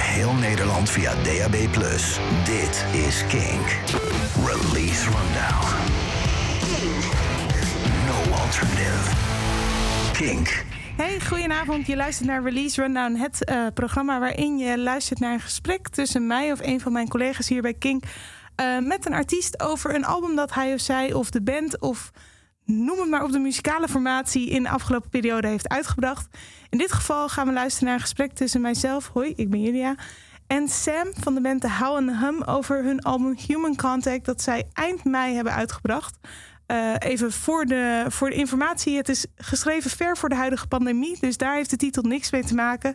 heel Nederland via DAB+. Dit is Kink. Release Rundown. No alternative. Kink. Hey, goedenavond. Je luistert naar Release Rundown, het uh, programma waarin je luistert naar een gesprek tussen mij of een van mijn collega's hier bij Kink uh, met een artiest over een album dat hij of zij of de band of noem het maar op de muzikale formatie in de afgelopen periode heeft uitgebracht. In dit geval gaan we luisteren naar een gesprek tussen mijzelf, hoi, ik ben Julia, en Sam van de band The How and Hum over hun album Human Contact dat zij eind mei hebben uitgebracht. Uh, even voor de, voor de informatie. Het is geschreven ver voor de huidige pandemie. Dus daar heeft de titel niks mee te maken.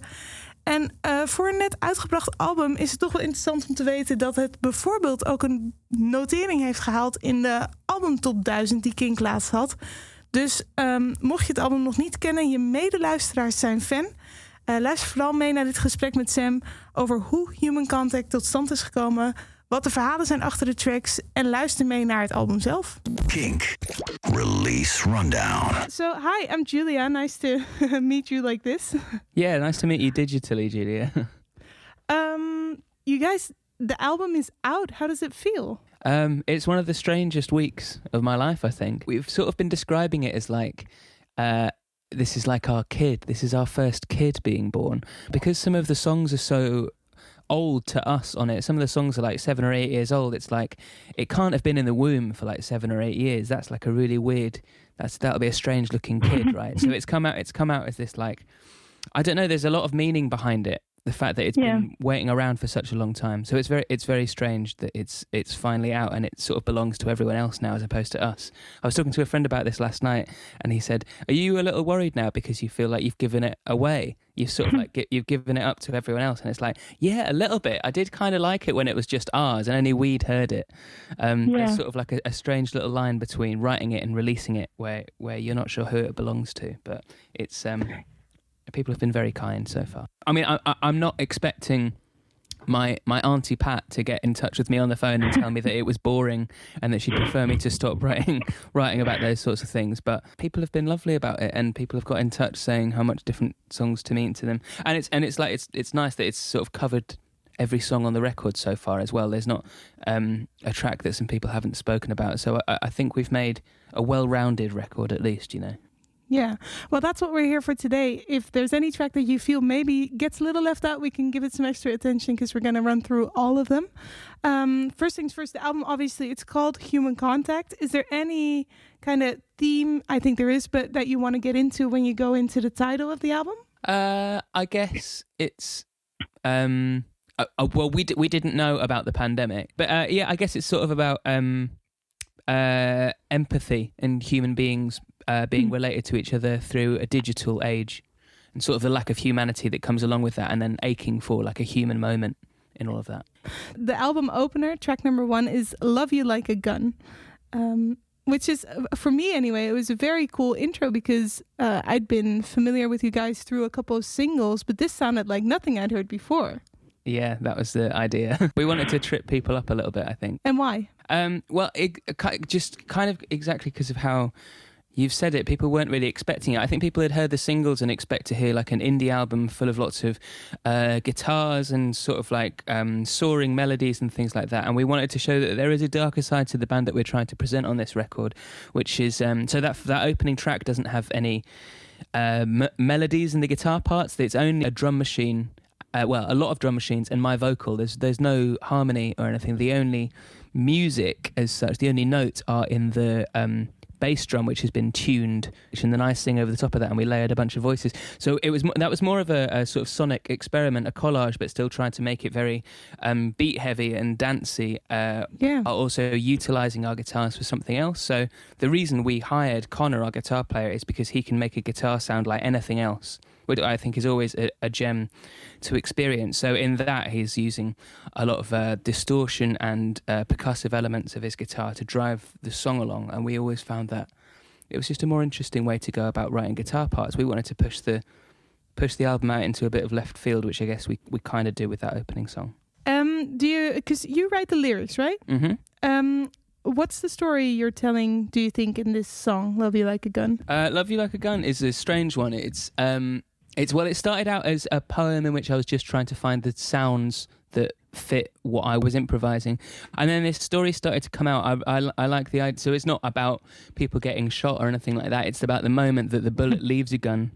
En uh, voor een net uitgebracht album is het toch wel interessant om te weten dat het bijvoorbeeld ook een notering heeft gehaald in de albumtop 1000 die Kink laatst had. Dus um, mocht je het album nog niet kennen, je medeluisteraars zijn fan. Uh, luister vooral mee naar dit gesprek met Sam over hoe Human Contact tot stand is gekomen wat de verhalen zijn achter de tracks en luister mee naar het album zelf. Kink Release Rundown. So, hi, I'm Julia. Nice to meet you like this. Yeah, nice to meet you digitally, Julia. um, you guys, the album is out. How does it feel? Um, it's one of the strangest weeks of my life, I think. We've sort of been describing it as like uh, this is like our kid. This is our first kid being born. Because some of the songs are so old to us on it. Some of the songs are like seven or eight years old. It's like it can't have been in the womb for like seven or eight years. That's like a really weird. That's that'll be a strange looking kid, right? so it's come out. It's come out as this like I don't know. There's a lot of meaning behind it the fact that it's yeah. been waiting around for such a long time. So it's very it's very strange that it's it's finally out and it sort of belongs to everyone else now as opposed to us. I was talking to a friend about this last night and he said, "Are you a little worried now because you feel like you've given it away? You've sort of like you've given it up to everyone else." And it's like, "Yeah, a little bit. I did kind of like it when it was just ours and only we'd heard it." Um, yeah. It's sort of like a, a strange little line between writing it and releasing it where where you're not sure who it belongs to, but it's um people have been very kind so far. I mean, I, am not expecting my my auntie Pat to get in touch with me on the phone and tell me that it was boring and that she'd prefer me to stop writing writing about those sorts of things. But people have been lovely about it, and people have got in touch saying how much different songs to mean to them. And it's and it's like it's it's nice that it's sort of covered every song on the record so far as well. There's not um, a track that some people haven't spoken about. So I, I think we've made a well-rounded record, at least. You know. Yeah. Well, that's what we're here for today. If there's any track that you feel maybe gets a little left out, we can give it some extra attention because we're going to run through all of them. Um, first things first, the album, obviously, it's called Human Contact. Is there any kind of theme, I think there is, but that you want to get into when you go into the title of the album? Uh, I guess it's. Um, uh, uh, well, we, d- we didn't know about the pandemic, but uh, yeah, I guess it's sort of about um, uh, empathy and human beings uh, being hmm. related to each other through a digital age and sort of the lack of humanity that comes along with that and then aching for like a human moment in all of that. The album opener, track number one, is Love You Like a Gun. Um, which is, uh, for me anyway, it was a very cool intro because uh, I'd been familiar with you guys through a couple of singles, but this sounded like nothing I'd heard before. Yeah, that was the idea. we wanted to trip people up a little bit, I think. And why? Um, well, it, just kind of exactly because of how You've said it. People weren't really expecting it. I think people had heard the singles and expect to hear like an indie album full of lots of uh, guitars and sort of like um, soaring melodies and things like that. And we wanted to show that there is a darker side to the band that we're trying to present on this record, which is um, so that that opening track doesn't have any uh, m- melodies in the guitar parts. It's only a drum machine. Uh, well, a lot of drum machines and my vocal. There's there's no harmony or anything. The only music as such, the only notes are in the um, bass drum which has been tuned which and then I sing over the top of that and we layered a bunch of voices. So it was that was more of a, a sort of sonic experiment a collage but still trying to make it very um, beat heavy and dancey uh, yeah. also utilizing our guitars for something else. So the reason we hired Connor our guitar player is because he can make a guitar sound like anything else which I think is always a, a, gem to experience. So in that, he's using a lot of uh, distortion and uh, percussive elements of his guitar to drive the song along, and we always found that it was just a more interesting way to go about writing guitar parts. We wanted to push the push the album out into a bit of left field, which I guess we we kind of do with that opening song. Um, do you because you write the lyrics, right? Mm-hmm. Um, what's the story you're telling? Do you think in this song, "Love You Like a Gun"? Uh, "Love You Like a Gun" is a strange one. It's um, It's well, it started out as a poem in which I was just trying to find the sounds that fit what I was improvising, and then this story started to come out. I, I, I like the idea. So it's not about people getting shot or anything like that. It's about the moment that the bullet leaves a gun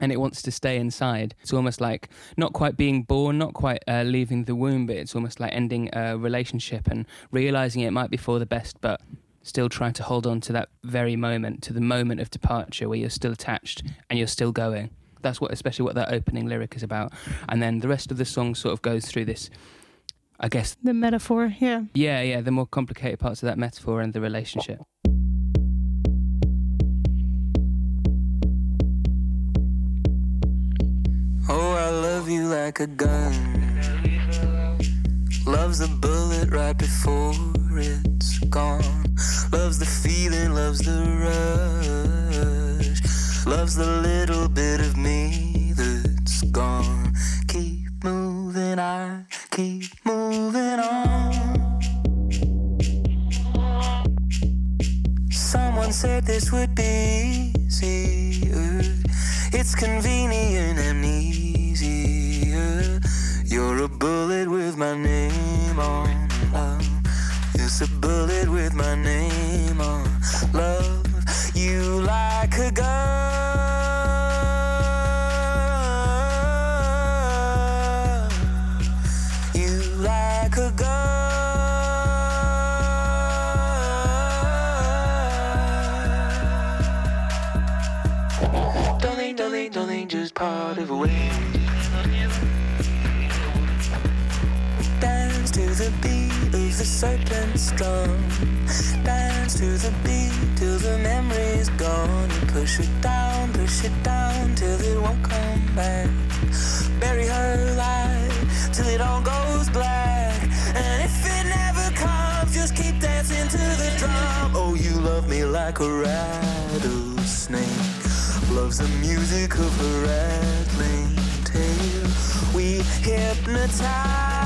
and it wants to stay inside. It's almost like not quite being born, not quite uh, leaving the womb, but it's almost like ending a relationship and realizing it might be for the best, but still trying to hold on to that very moment, to the moment of departure where you're still attached and you're still going. That's what, especially what that opening lyric is about. And then the rest of the song sort of goes through this. I guess the metaphor, yeah. Yeah, yeah, the more complicated parts of that metaphor and the relationship. Oh, I love you like a gun. Loves the bullet right before it's gone. Loves the feeling, loves the rush. Loves the little bit of me serpent's. Dance to the beat till the memory's gone. And push it down, push it down till it won't come back. Bury her life till it all goes black. And if it never comes, just keep dancing to the drum. Oh, you love me like a rattlesnake. Loves the music of her rattling tail. We hypnotize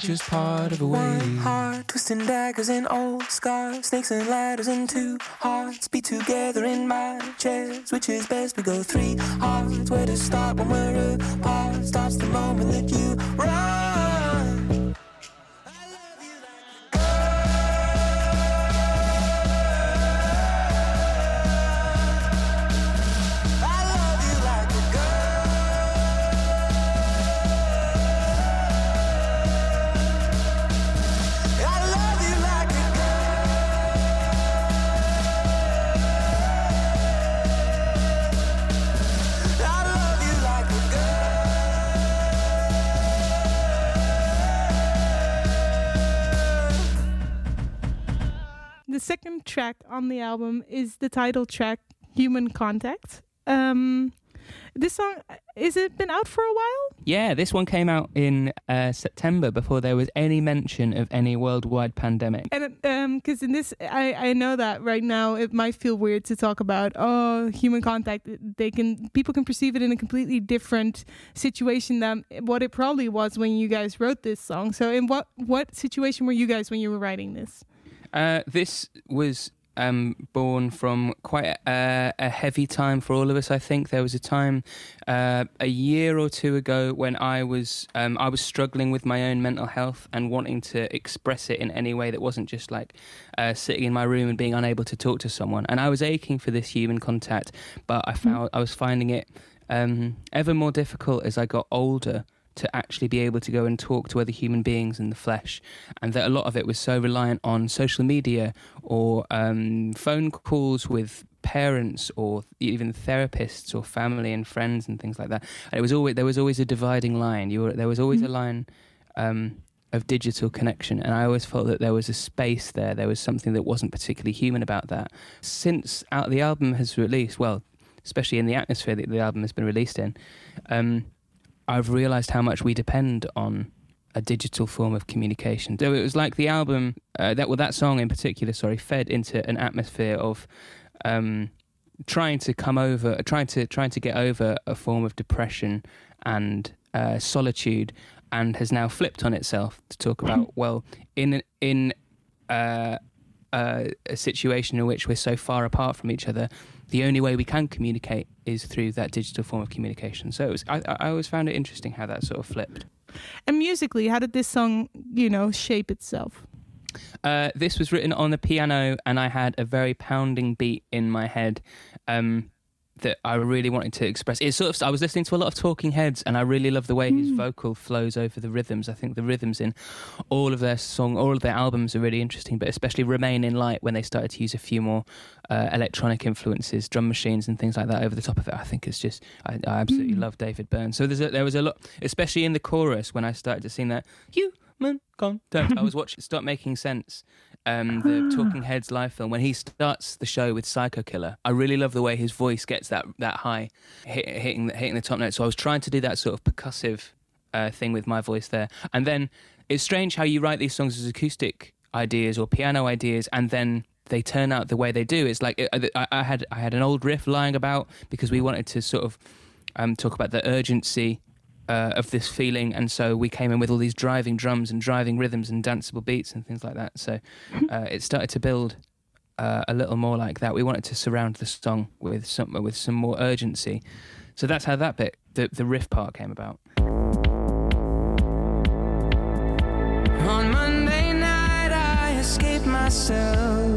just part of a way. One heart, twisting daggers and old scars, snakes and ladders and two hearts beat together in my chest. Which is best? We go three hearts. Where to start when we're apart? Starts the moment that you run. Second track on the album is the title track, Human Contact. Um, this song, is it been out for a while? Yeah, this one came out in uh, September before there was any mention of any worldwide pandemic. And because in this, I, I know that right now it might feel weird to talk about oh human contact. They can people can perceive it in a completely different situation than what it probably was when you guys wrote this song. So in what what situation were you guys when you were writing this? Uh, this was um, born from quite a, a heavy time for all of us. I think there was a time uh, a year or two ago when I was um, I was struggling with my own mental health and wanting to express it in any way that wasn't just like uh, sitting in my room and being unable to talk to someone. And I was aching for this human contact, but I found I was finding it um, ever more difficult as I got older to actually be able to go and talk to other human beings in the flesh, and that a lot of it was so reliant on social media or um, phone calls with parents or even therapists or family and friends and things like that. And it was always there was always a dividing line. You were, there was always a line. Um, of digital connection, and I always felt that there was a space there. There was something that wasn't particularly human about that. Since out the album has released, well, especially in the atmosphere that the album has been released in, um, I've realised how much we depend on a digital form of communication. So it was like the album uh, that, well, that song in particular, sorry, fed into an atmosphere of um, trying to come over, trying to trying to get over a form of depression and uh, solitude, and has now flipped on itself to talk about well, in in uh, uh, a situation in which we're so far apart from each other, the only way we can communicate is through that digital form of communication. So it was, I, I always found it interesting how that sort of flipped. And musically, how did this song, you know, shape itself? Uh, this was written on the piano, and I had a very pounding beat in my head. Um, that I really wanted to express. It's sort of I was listening to a lot of Talking Heads, and I really love the way his vocal flows over the rhythms. I think the rhythms in all of their song, all of their albums are really interesting, but especially Remain in Light when they started to use a few more uh, electronic influences, drum machines, and things like that over the top of it. I think it's just I, I absolutely love David Byrne. So there's a, there was a lot, especially in the chorus when I started to sing that human contact. I was watching Stop Making Sense um, the Talking Heads live film, when he starts the show with Psycho Killer, I really love the way his voice gets that that high, hit, hitting hitting the top note. So I was trying to do that sort of percussive uh, thing with my voice there, and then it's strange how you write these songs as acoustic ideas or piano ideas, and then they turn out the way they do. It's like I, I had I had an old riff lying about because we wanted to sort of um, talk about the urgency uh, of this feeling, and so we came in with all these driving drums and driving rhythms and danceable beats and things like that. So uh, it started to build uh, a little more like that. We wanted to surround the song with some with some more urgency. So that's how that bit, the the riff part, came about. On Monday night, I escaped myself.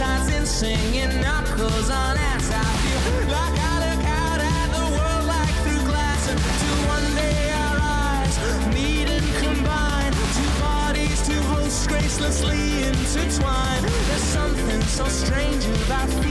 Digitizing, singing knuckles on ass. I feel like I look out at the world like through glass. Until one day our eyes meet and combine. Two bodies, two hosts gracelessly intertwined. There's something so strange about feeling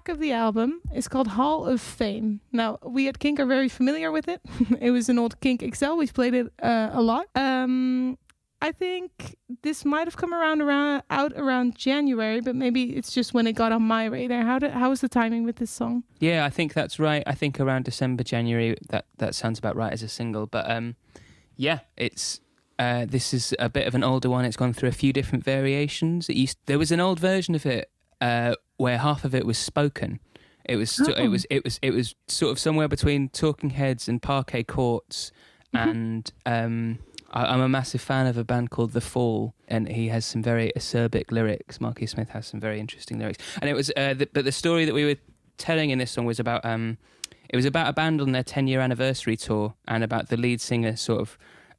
track of the album is called Hall of Fame. Now, we at Kink are very familiar with it. it was an old Kink XL. We've played it uh, a lot. Um, I think this might have come around around out around January, but maybe it's just when it got on my radar. How did how was the timing with this song? Yeah, I think that's right. I think around December, January, that that sounds about right as a single. But um, yeah, it's uh, this is a bit of an older one. It's gone through a few different variations. It used there was an old version of it uh, where half of it was spoken. It was so- it Oh. was it was it was sort of somewhere between Talking Heads and Parquet Courts, Mm-hmm. and um, I, I'm a massive fan of a band called The Fall, and he has some very acerbic lyrics. Marky Smith has some very interesting lyrics, and it was uh, the, but the story that we were telling in this song was about um, it was about a band on their 10 year anniversary tour, and about the lead singer sort of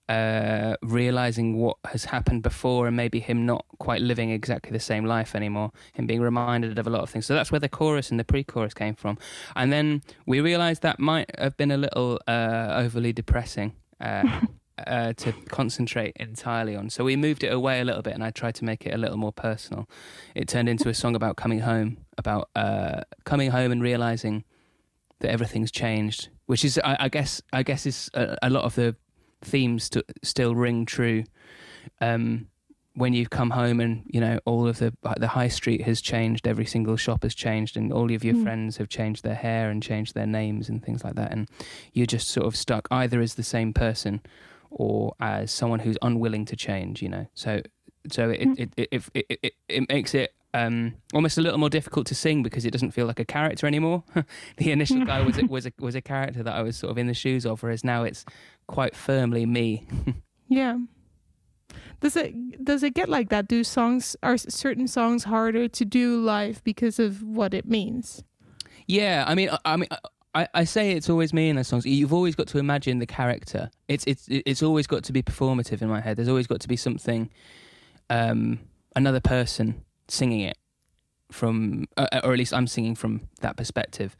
uh, realizing what has happened before and maybe him not quite living exactly the same life anymore, him being reminded of a lot of things. So that's where the chorus and the pre chorus came from. And then we realized that might have been a little uh, overly depressing. Uh, uh, to concentrate entirely on. So we moved it away a little bit and I tried to make it a little more personal. It turned into a song about coming home, about uh, coming home and realizing that everything's changed, which is, I, I guess, I guess is a, a lot of the themes st- still ring true. Um, when you've come home and you know all of the the high street has changed, every single shop has changed, and all of your Mm. friends have changed their hair and changed their names and things like that, and you're just sort of stuck either as the same person or as someone who's unwilling to change. You know, so so it Mm. it it it, it, it, it makes it. Um, almost a little more difficult to sing because it doesn't feel like a character anymore. the initial guy was a, was a, was a character that I was sort of in the shoes of, whereas now it's quite firmly me. Yeah. Does it does it get like that? Do songs are certain songs harder to do live because of what it means? Yeah, I mean, I, I mean, I, I say it's always me in the songs. You've always got to imagine the character. It's it's it's always got to be performative in my head. There's always got to be something, um, another person singing it from, uh, or at least I'm singing from that perspective.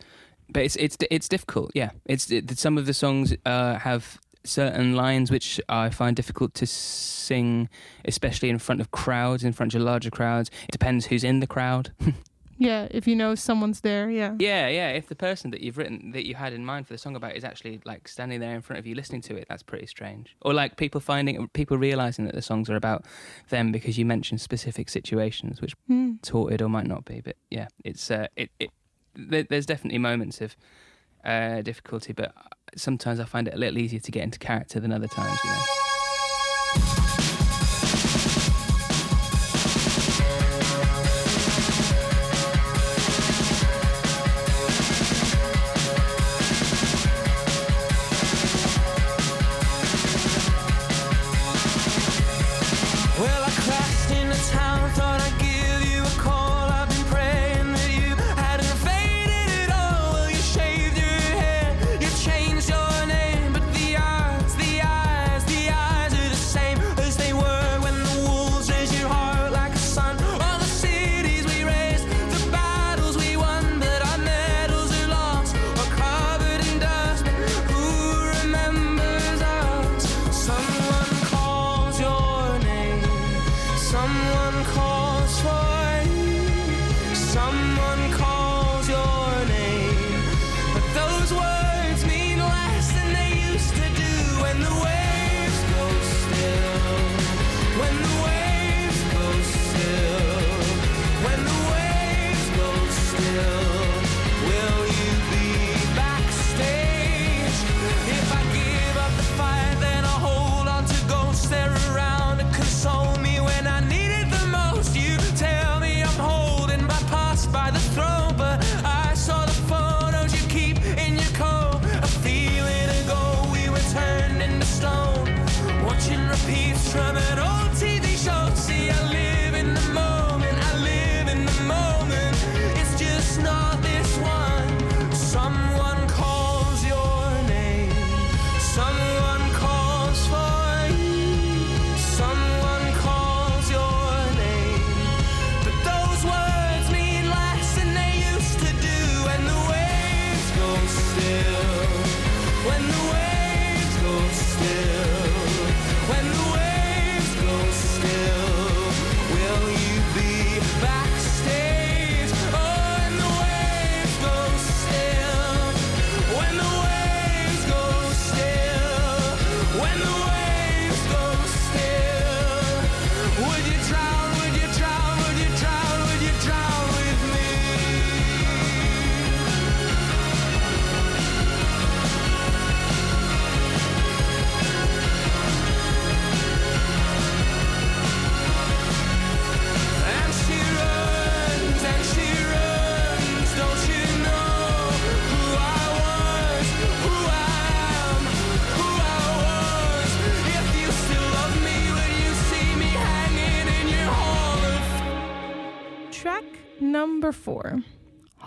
But it's it's it's difficult. Yeah, it's it, some of the songs uh, have certain lines which I find difficult to sing, especially in front of crowds, in front of larger crowds. It depends who's in the crowd. Yeah, if you know someone's there, yeah. Yeah, yeah. If the person that you've written that you had in mind for the song about is actually like standing there in front of you listening to it, that's pretty strange. Or like people finding people realizing that the songs are about them because you mentioned specific situations, which Hmm. sorted or might not be. But yeah, it's uh, it it. There, there's definitely moments of uh, difficulty, but sometimes I find it a little easier to get into character than other times. You know.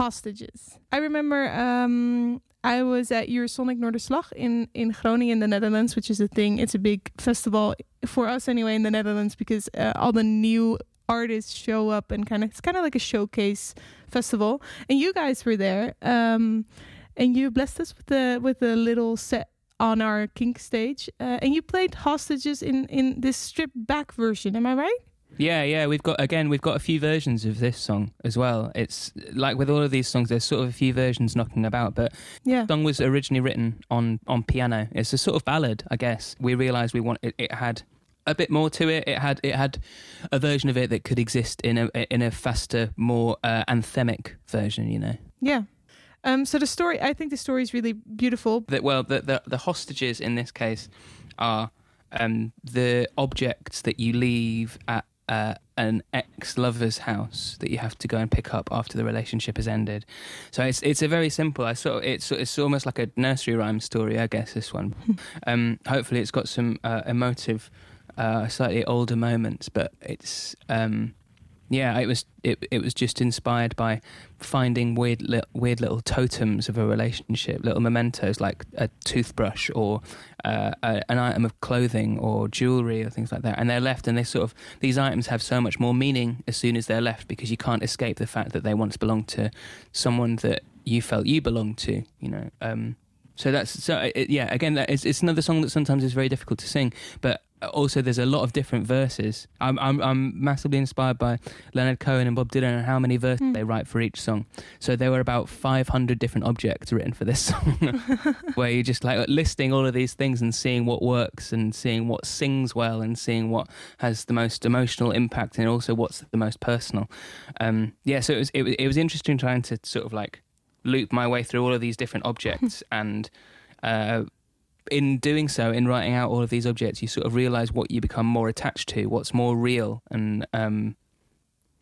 Hostages. I remember um, I was at Eurosonic Noorderslag in, in Groningen in the Netherlands, which is a thing. It's a big festival for us anyway in the Netherlands because uh, all the new artists show up and kind of it's kind of like a showcase festival. And you guys were there, um, and you blessed us with the with a little set on our kink stage, uh, and you played hostages in in this stripped back version. Am I right? Yeah, yeah, we've got again, we've got a few versions of this song as well. It's like with all of these songs, there's sort of a few versions knocking about, but Yeah. the song was originally written on on piano. It's a sort of ballad, I guess. We realised we want it, it had a bit more to it. It had it had a version of it that could exist in a in a faster, more uh, anthemic version. You know. Yeah. Um, so the story, I think the story is really beautiful. that well the, the the hostages in this case are um, the objects that you leave at uh, an ex-lover's house that you have to go and pick up after the relationship has ended. So it's it's a very simple. I sort of, it's it's almost like a nursery rhyme story, I guess. This one. um, hopefully, it's got some uh, emotive, uh, slightly older moments, but it's. Um, yeah, it was it. It was just inspired by finding weird, li- weird little totems of a relationship, little mementos like a toothbrush or uh, a, an item of clothing or jewelry or things like that, and they're left, and they sort of these items have so much more meaning as soon as they're left because you can't escape the fact that they once belonged to someone that you felt you belonged to. You know. Um, so that's so it, yeah. Again, that is it's another song that sometimes is very difficult to sing, but also there's a lot of different verses. I'm I'm, I'm massively inspired by Leonard Cohen and Bob Dylan and how many verses Hmm. they write for each song. So there were about 500 different objects written for this song, where you're just like listing all of these things and seeing what works and seeing what sings well and seeing what has the most emotional impact and also what's the most personal. Um, yeah, so it was it, was- it was interesting trying to sort of like loop my way through all of these different objects and. Uh, in doing so, in writing out all of these objects, you sort of realize what you become more attached to, what's more real, and um,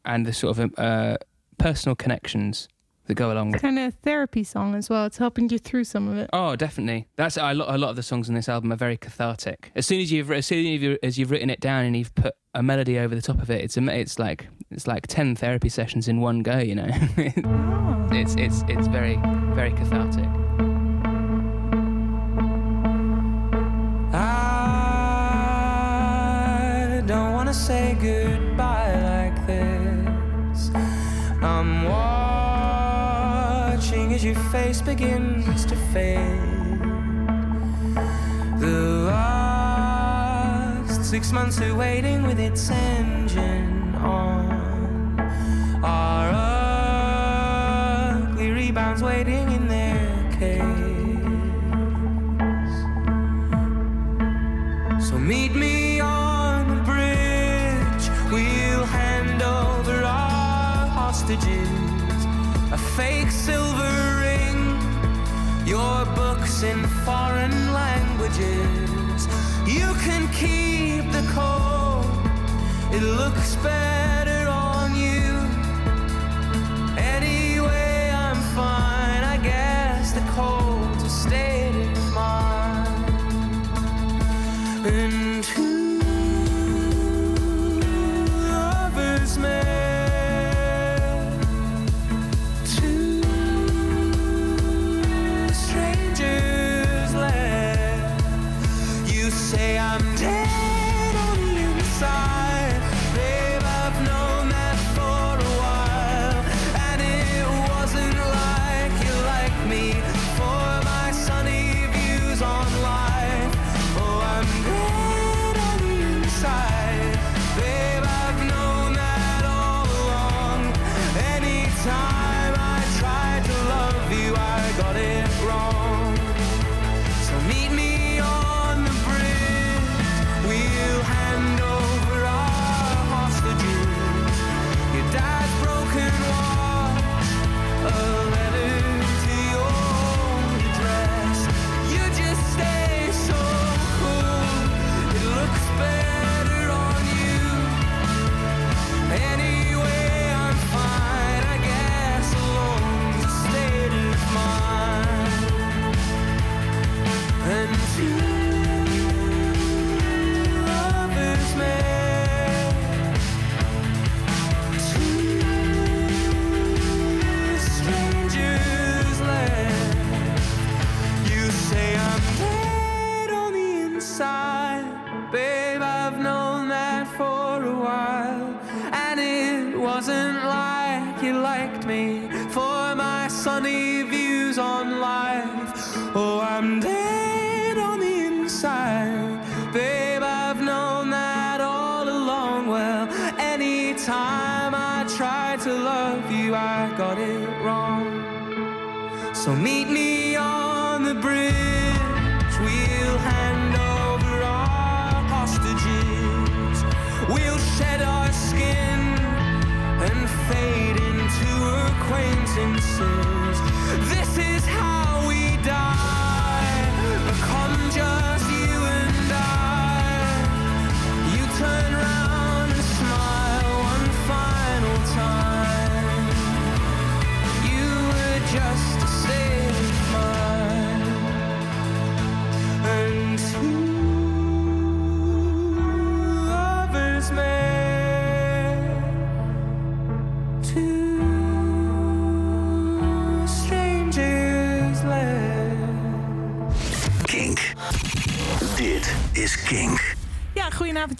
and the sort of uh, personal connections that go along with. It. It's kind of a therapy song as well. It's helping you through some of it. Oh, definitely. That's a lot. A lot of the songs on this album are very cathartic. As soon as you've as soon as you've, as you've written it down and you've put a melody over the top of it, it's a, it's like it's like ten therapy sessions in one go. You know, Oh. it's it's it's very very cathartic. Wanna say goodbye like this. I'm watching as your face begins to fade. The last six months of waiting with its engine on foreign languages. You can keep the code. It looks better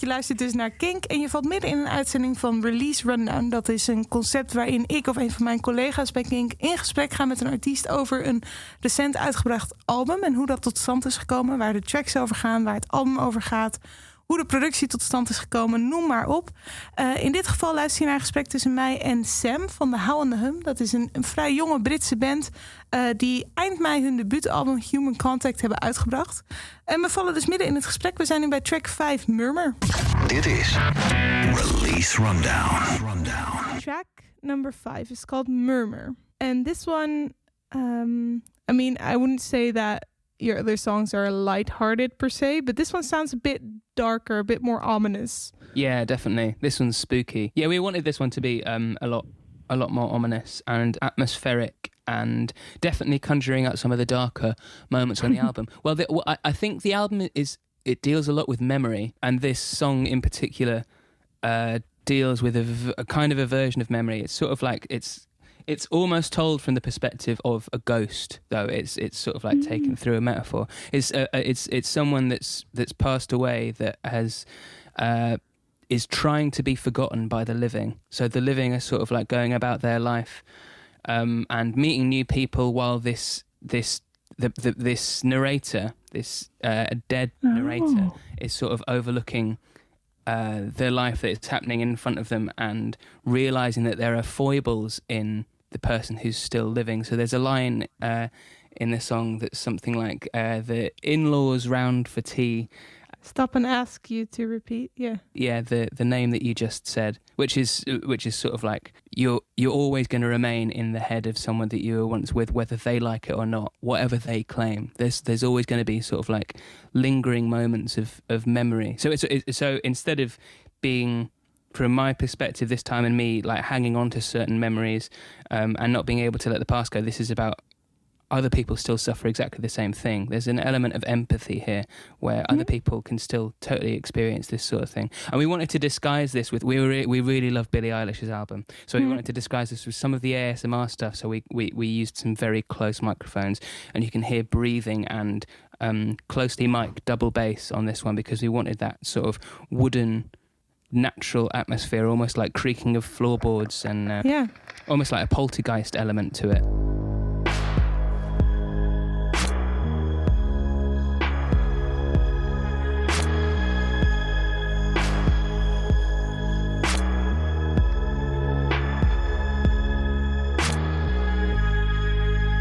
Je luistert dus naar Kink. En je valt midden in een uitzending van Release Rundown. Dat is een concept waarin ik of een van mijn collega's bij Kink in gesprek gaan met een artiest over een recent uitgebracht album. En hoe dat tot stand is gekomen. Waar de tracks over gaan, waar het album over gaat. Hoe de productie tot stand is gekomen, noem maar op. Eh, in dit geval luister je naar een gesprek tussen mij en Sam van de How and the Hum. Dat is een, een vrij jonge Britse band eh, die eind mei hun debuutalbum Human Contact hebben uitgebracht. En we vallen dus midden in het gesprek. We zijn nu bij track 5, Murmur. Dit is Release Rundown. Rundown. Track number 5 is called Murmur. And this one, um, I mean, I wouldn't say that your other songs are lighthearted per se, but this one sounds a bit darker, a bit more ominous. Yeah, definitely. This one's spooky. Yeah, we wanted this one to be um, a lot, a lot more ominous and atmospheric, and definitely conjuring out some of the darker moments on the album. Well, the, well I, I think the album is it deals a lot with memory, and this song in particular uh, deals with a, v- a kind of a version of memory. It's sort of like it's it's almost told from the perspective of a ghost, though. It's it's sort of like taken through a metaphor. It's uh, uh, it's it's someone that's that's passed away that has. Uh, is trying to be forgotten by the living. So the living are sort of like going about their life um, and meeting new people while this this the, the, this narrator, this uh, dead narrator, is sort of overlooking uh, their life that is happening in front of them and realizing that there are foibles in the person who's still living. So there's a line uh, in the song that's something like uh, the in-laws round for tea Stop and ask you to repeat. Yeah. yeah the the name that you just said which is which is sort of like you're you're always going to remain in the head of someone that you were once with whether they like it or not whatever they claim there's there's always going to be sort of like lingering moments of of memory so it's, it's so instead of being from my perspective this time and me like hanging on to certain memories um, and not being able to let the past go this is about other people still suffer exactly the same thing. There's an element of empathy here where other people can still totally experience this sort of thing. And we wanted to disguise this with we were we really love Billie Eilish's album, so we wanted to disguise this with some of the ASMR stuff. So we we, we used some very close microphones, and you can hear breathing and um, closely mic double bass on this one because we wanted that sort of wooden. Natural atmosphere, almost like creaking of floorboards, and uh, Yeah. almost like a poltergeist element to it.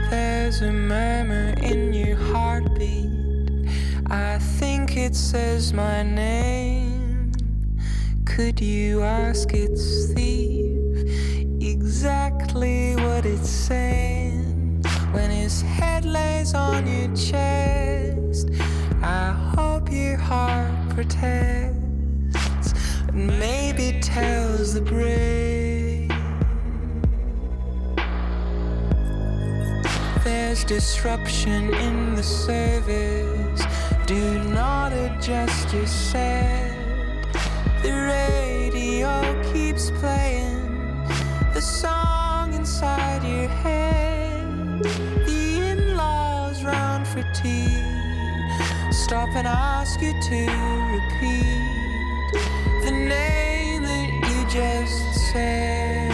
There's a murmur in your heartbeat. I think it says my name. Could you ask its thief exactly what it's saying when his head lays on your chest? I hope your heart protests and maybe tells the brain. There's disruption in the service. Do not adjust your set. The radio keeps playing the song inside your head. The in laws round for tea. Stop and ask you to repeat the name that you just said.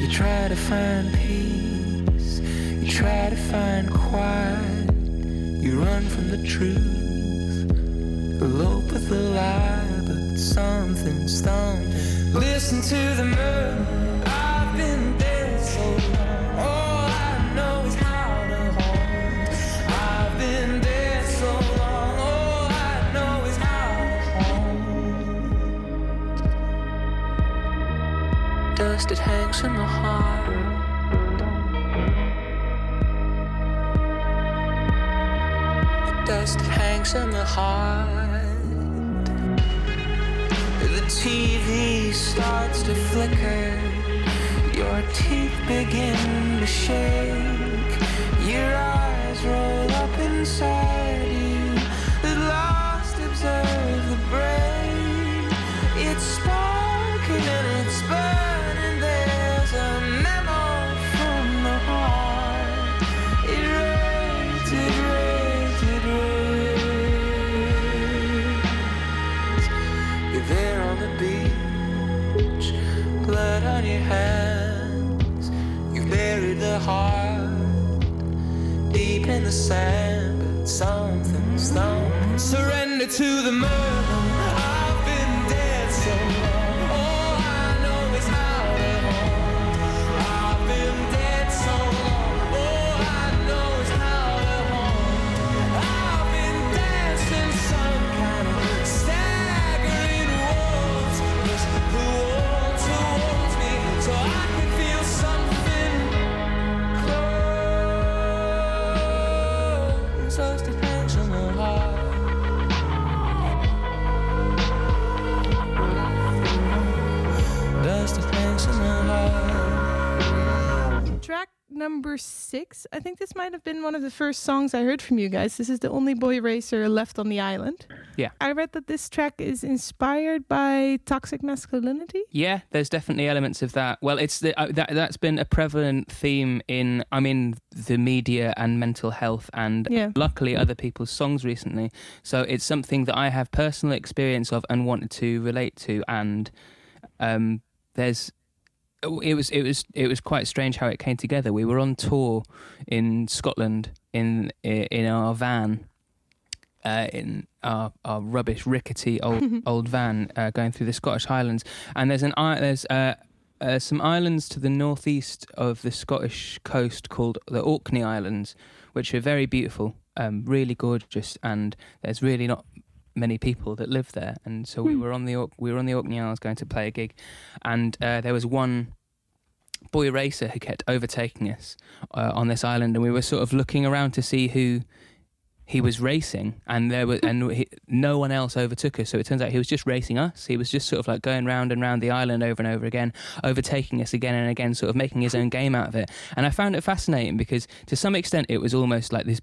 You try to find peace, you try to find quiet. You run from the truth, elope with the lie, but something's thumping. Listen to the moon. I've been dead so long. All I know is how to hold. I've been dead so long. All I know is how to hold. Dust it hangs in the heart. Dust hangs in the heart. TV starts to flicker. Your teeth begin to shake. Your eyes roll up inside in the sand, but something's thumping. Surrender to the murder. Number six. I think this might have been one of the first songs I heard from you guys. This is the only boy racer left on the island. Yeah. I read that this track is inspired by toxic masculinity. Yeah, there's definitely elements of that. Well, it's the, uh, that that's been a prevalent theme in I mean the media and mental health and Yeah. luckily other people's songs recently. So it's something that I have personal experience of and wanted to relate to and um there's it was it was it was quite strange how it came together. We were on tour in Scotland in in our van uh, in our, our rubbish, rickety old old van uh, going through the Scottish Highlands, and there's an there's uh, uh, some islands to the northeast of the Scottish coast called the Orkney Islands, which are very beautiful, um, really gorgeous, and there's really not many people that live there. And so we Hmm. were on the we were on the Orkney Isles going to play a gig, and uh, there was one boy racer who kept overtaking us uh, on this island, and we were sort of looking around to see who he was racing, and there were and he, no one else overtook us. So it turns out he was just racing us. He was just sort of like going round and round the island over and over again, overtaking us again and again, sort of making his own game out of it. And I found it fascinating because to some extent it was almost like this.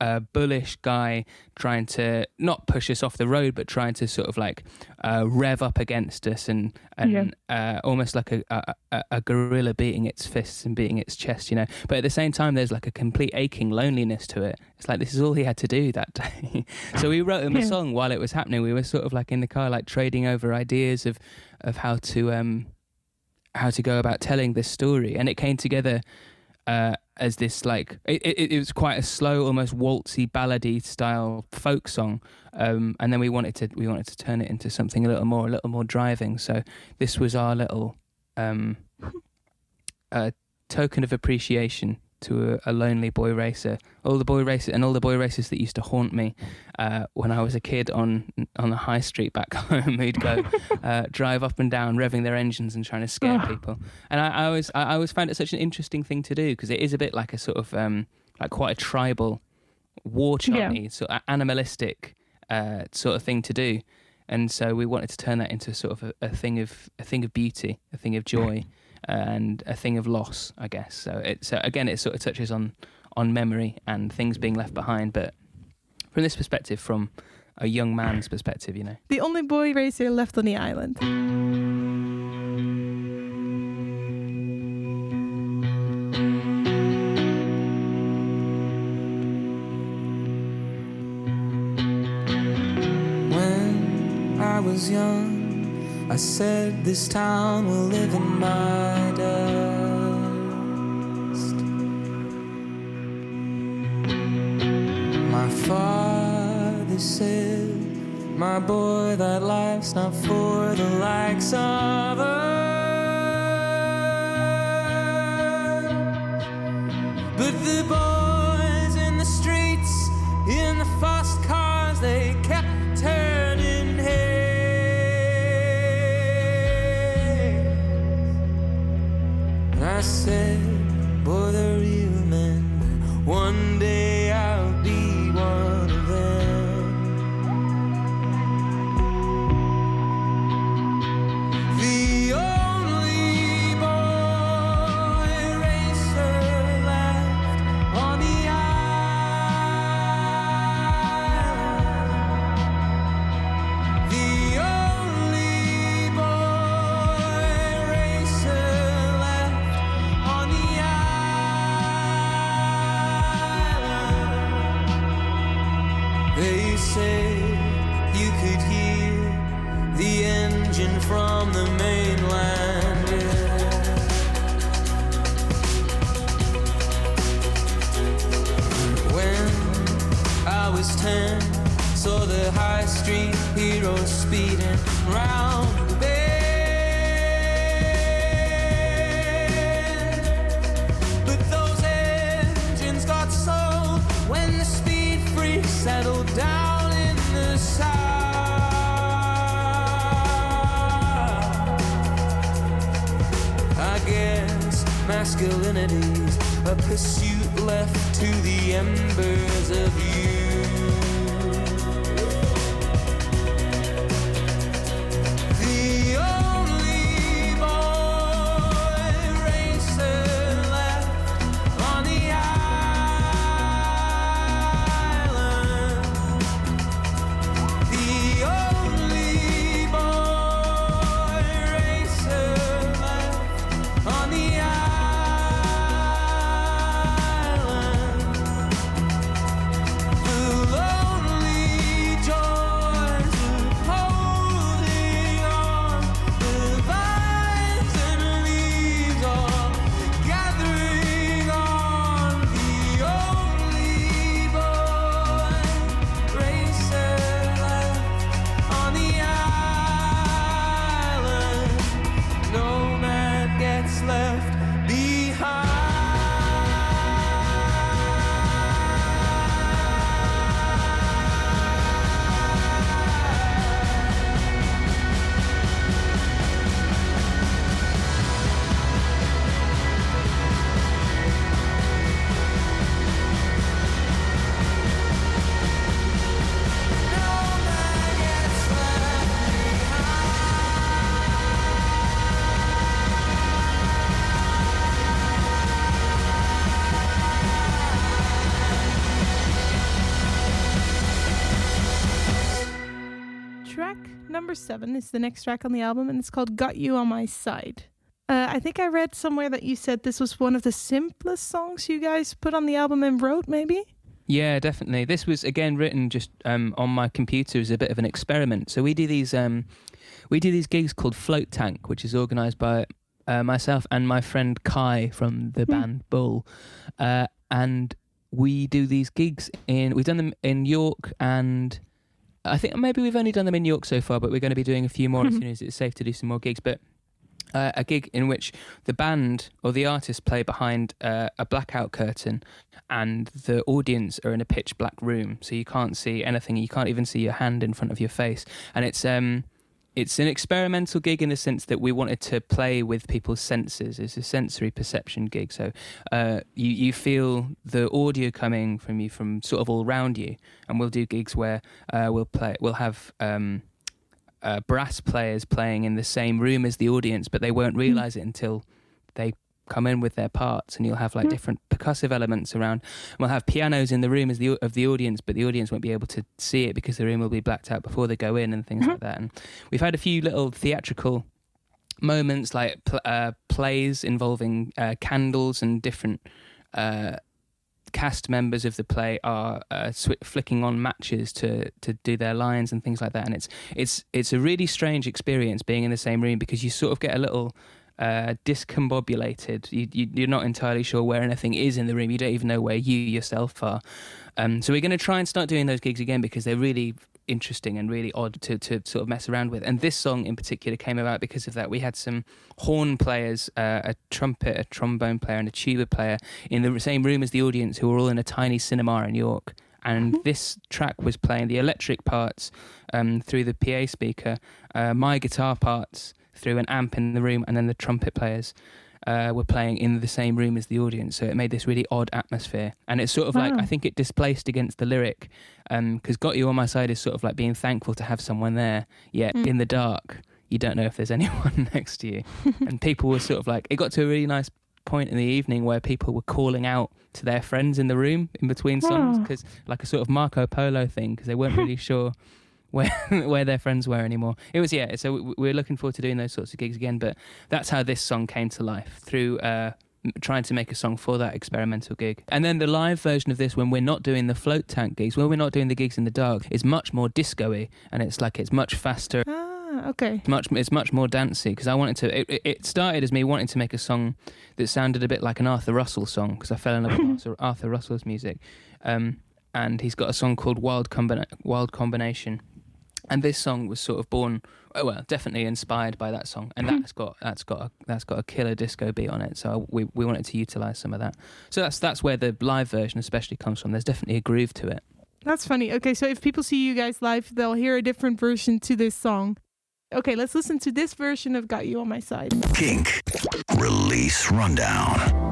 Uh, bullish guy trying to not push us off the road, but trying to sort of like uh, rev up against us and and uh, almost like a, a a- gorilla beating its fists and beating its chest, you know. But at the same time, there's like a complete aching loneliness to it. It's like this is all he had to do that day. so we wrote him a song while it was happening. We were sort of like in the car, like trading over ideas of of how to um how to go about telling this story, and it came together. Uh, as this like it, it, it was quite a slow, almost waltzy, ballady style folk song, um, and then we wanted to we wanted to turn it into something a little more a little more driving. So this was our little um, uh, token of appreciation to a, a lonely boy racer. All the boy racers and all the boy racers that used to haunt me uh, when I was a kid on on the high street back home. Who'd go uh, drive up and down, revving their engines and trying to scare people. And I, I always I always found it such an interesting thing to do because it is a bit like a sort of um, like quite a tribal war chant sort of animalistic uh, sort of thing to do. And so we wanted to turn that into sort of a, a thing of a thing of beauty, a thing of joy, and a thing of loss, I guess. So it so again, it sort of touches on on memory and things being left behind, but from this perspective, from a young man's perspective, you know. The only boy racer left on the island. When I was young, I said this town will live in my dust. My father said, My boy, that life's not for the likes of us. But the boy I number seven is the next track on the album, and it's called Got You on My Side. Uh, I think I read somewhere that you said this was one of the simplest songs you guys put on the album and wrote, maybe? Yeah, definitely. This was again written just um, on my computer as a bit of an experiment. So we do these um, we do these gigs called Float Tank, which is organised by uh, myself and my friend Kai from the band Bull, uh, and we do these gigs in. We've done them in York and. I think maybe we've only done them in York so far, but we're going to be doing a few more as soon as it's safe to do some more gigs. But uh, a gig in which the band or the artist play behind uh, a blackout curtain and the audience are in a pitch black room so you can't see anything you can't even see your hand in front of your face and it's um it's an experimental gig in the sense that we wanted to play with people's senses. It's a sensory perception gig, so uh, you you feel the audio coming from you from sort of all around you. And we'll do gigs where uh, we'll play, we'll have um, uh, brass players playing in the same room as the audience, but they won't realize it until they come in with their parts and you'll have like different percussive elements around. We'll have pianos in the room as the of the audience but the audience won't be able to see it because the room will be blacked out before they go in and things like that. And we've had a few little theatrical moments like pl- uh, plays involving uh, candles and different uh, cast members of the play are uh, sw- flicking on matches to to do their lines and things like that. And it's it's it's a really strange experience being in the same room because you sort of get a little uh, discombobulated. You, you, you're not entirely sure where anything is in the room. You don't even know where you yourself are. Um, so we're going to try and start doing those gigs again because they're really interesting and really odd to, to sort of mess around with. And this song in particular came about because of that. We had some horn players, uh, a trumpet, a trombone player, and a tuba player in the same room as the audience who were all in a tiny cinema in York. And Mm-hmm. this track was playing the electric parts um, through the PA speaker, uh, my guitar parts through an amp in the room, and then the trumpet players uh, were playing in the same room as the audience. So it made this really odd atmosphere. And it's sort of like, I think it displaced against the lyric because Got You on My Side is sort of like being thankful to have someone there, yet Mm. in the dark, you don't know if there's anyone next to you. and people were sort of like, it got to a really nice point in the evening where people were calling out to their friends in the room in between songs because like a sort of Marco Polo thing because they weren't really sure where where their friends were anymore. It was yeah. So we- we're looking forward to doing those sorts of gigs again. But that's how this song came to life through. Uh, Trying to make a song for that experimental gig. And then the live version of this, when we're not doing the float tank gigs, when we're not doing the gigs in the dark, is much more disco y and it's like it's much faster Ah, okay. it's much it's much more dancey because I wanted to. It, it- it started as me wanting to make a song that sounded a bit like an Arthur Russell song because I fell in love with Arthur, Arthur Russell's music, um, and he's got a song called Wild Combina- Wild Combination, and this song was sort of born. Oh well, definitely inspired by that song, and mm-hmm. that's got that's got a, that's got a killer disco beat on it. So we we wanted to utilize some of that. So that's that's where the live version especially comes from. There's definitely a groove to it. That's funny. Okay, so if people see you guys live, they'll hear a different version to this song. Okay, let's listen to this version of Got You on My Side. Kink. Release Rundown.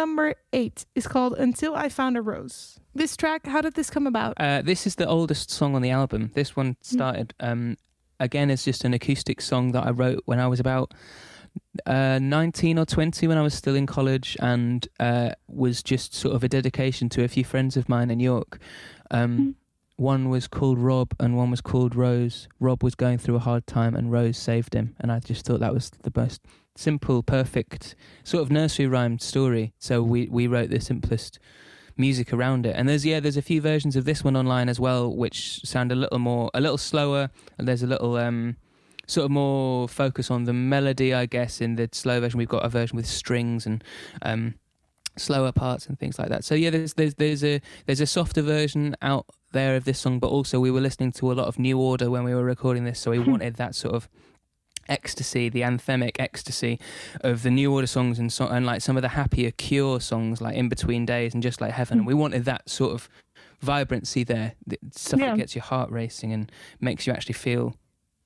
Number eight is called Until I Found a Rose. This track, how did this come about? Uh, this is the oldest song on the album. This one started um, again as just an acoustic song that I wrote when I was about uh, 19 or 20 when I was still in college and uh, was just sort of a dedication to a few friends of mine in York. Um, One was called Rob and one was called Rose. Rob was going through a hard time and Rose saved him. And I just thought that was the most simple, perfect sort of nursery rhyme story. So we, we wrote the simplest music around it. And there's yeah, there's a few versions of this one online as well, which sound a little more, a little slower. And there's a little um, sort of more focus on the melody, I guess. In the slow version, we've got a version with strings and um, slower parts and things like that. So yeah, there's there's there's a there's a softer version out there of this song, but also we were listening to a lot of New Order when we were recording this, so we wanted that sort of ecstasy, the anthemic ecstasy of the New Order songs and so, and like some of the happier Cure songs, like In Between Days and Just Like Heaven. And we wanted that sort of vibrancy there, the stuff Yeah. that gets your heart racing and makes you actually feel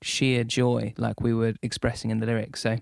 sheer joy, like we were expressing in the lyrics. So.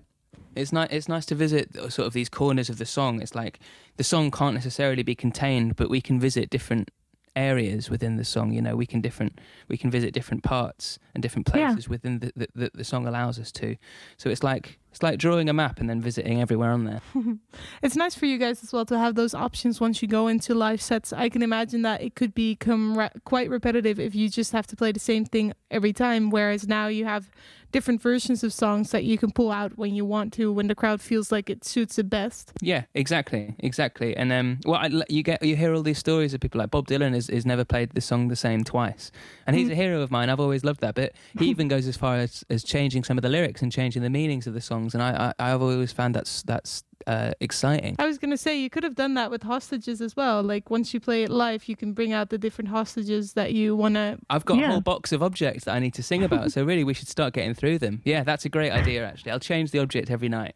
It's nice. It's nice to visit sort of these corners of the song. It's like the song can't necessarily be contained, but we can visit different areas within the song. You know, we can different we can visit different parts and different Yeah. places within the, the, the the song allows us to. So it's like it's like drawing a map and then visiting everywhere on there. It's nice for you guys as well to have those options once you go into live sets. I can imagine that it could become re- quite repetitive if you just have to play the same thing every time. Whereas now you have different versions of songs that you can pull out when you want to, when the crowd feels like it suits it best. Yeah, exactly, exactly. And um, well, I, you get you hear all these stories of people like Bob Dylan has, has never played the song the same twice, and he's a hero of mine. I've always loved that. But he even goes as far as, as changing some of the lyrics and changing the meanings of the songs, and I, I I've always found that's that's uh, exciting. I was gonna say you could have done that with hostages as well. Like once you play it live, you can bring out the different hostages that you wanna. I've got Yeah. a whole box of objects that I need to sing about, so really we should start getting through them. Yeah, that's a great idea. Actually, I'll change the object every night.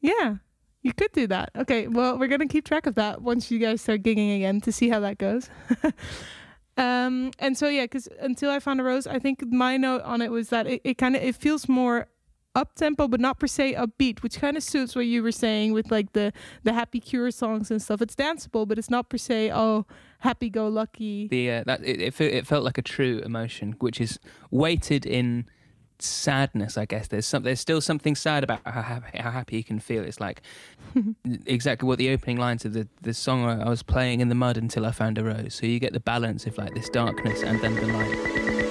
Yeah, you could do that. Okay, well we're gonna keep track of that once you guys start gigging again to see how that goes. um, and so yeah, because until I found a rose, I think my note on it was that it, it kind of it feels more up tempo, but not per se upbeat, which kind of suits what you were saying with like the the happy cure songs and stuff. It's danceable, but it's not per se oh happy go lucky. The uh, that it, it, it felt like a true emotion, which is weighted in sadness. I guess there's some there's still something sad about how happy, how happy you can feel. It's like exactly what the opening lines of the the song I was playing in the mud until I found a rose. So you get the balance of like this darkness and then the light.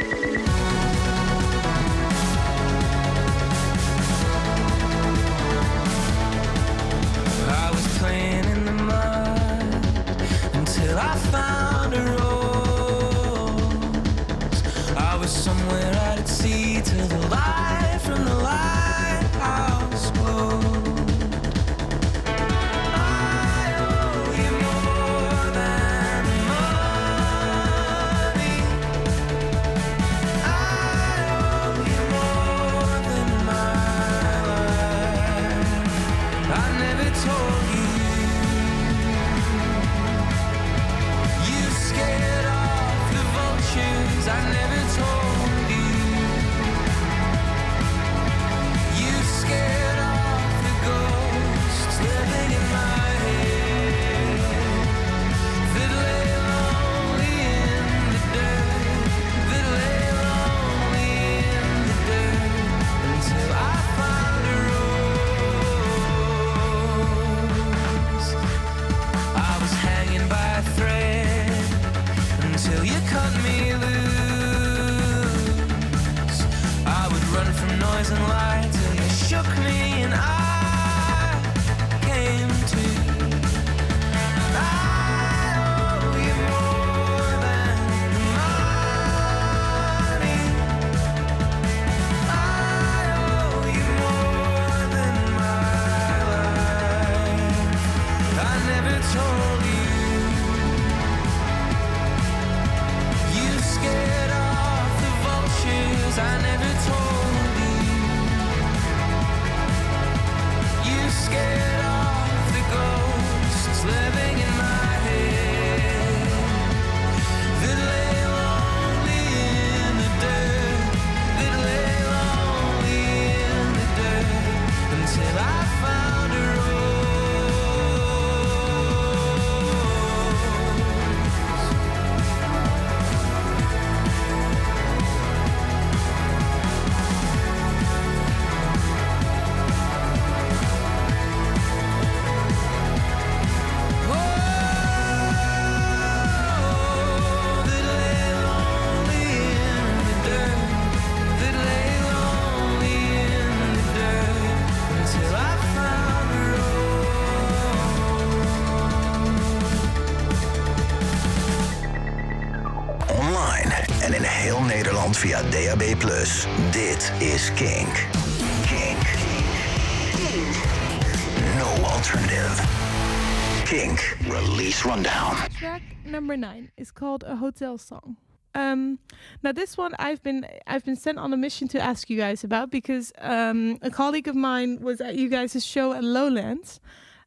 Number nine is called a hotel song. Um, now this one I've been I've been sent on a mission to ask you guys about because um, a colleague of mine was at you guys' show at Lowlands,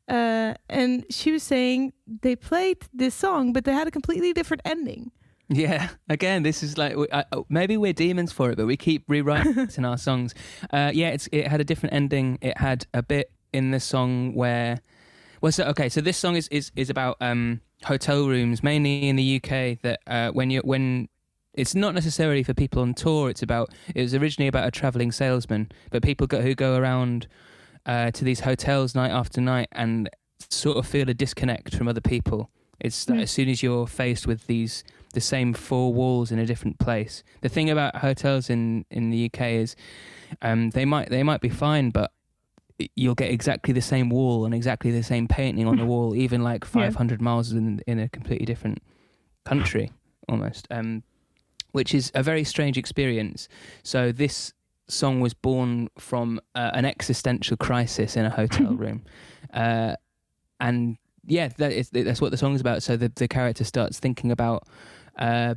uh, and she was saying they played this song, but they had a completely different ending. Yeah, again, this is like uh, maybe we're demons for it, but we keep rewriting in our songs. Uh, yeah, it's it had a different ending. It had a bit in the song where, well, so okay, so this song is is is about um, hotel rooms, mainly in the UK. That uh, when you when it's not necessarily for people on tour. It's about it was originally about a traveling salesman, but people go, who go around uh, to these hotels night after night and sort of feel a disconnect from other people. It's mm. as soon as you're faced with these the same four walls in a different place. The thing about hotels in, in the UK is um, they might they might be fine, but you'll get exactly the same wall and exactly the same painting on the wall, even like 500 yeah. miles in in a completely different country almost. Um, which is a very strange experience. So this song was born from uh, an existential crisis in a hotel room, uh, and yeah, that is, that's what the song is about. So the the character starts thinking about uh,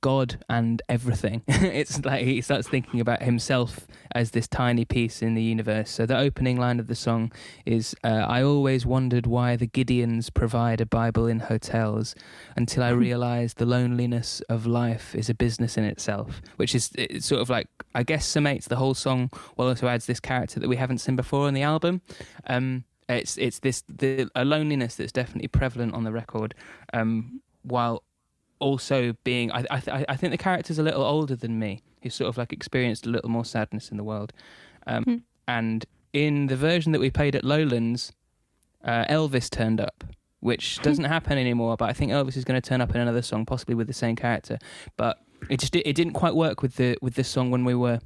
God and everything. it's like he starts thinking about himself as this tiny piece in the universe. So the opening line of the song is uh, I always wondered why the Gideons provide a Bible in hotels until I realized the loneliness of life is a business in itself, which is it's sort of like, I guess, summates the whole song while also adds this character that we haven't seen before on the album. Um, it's it's this the a loneliness that's definitely prevalent on the record, um, while also being I I, th- I think the character's a little older than me. He's sort of like experienced a little more sadness in the world. Um, hmm. And in the version that we played at Lowlands, uh, Elvis turned up, which doesn't happen anymore. But I think Elvis is going to turn up in another song, possibly with the same character. But it just it didn't quite work with the with this song when we were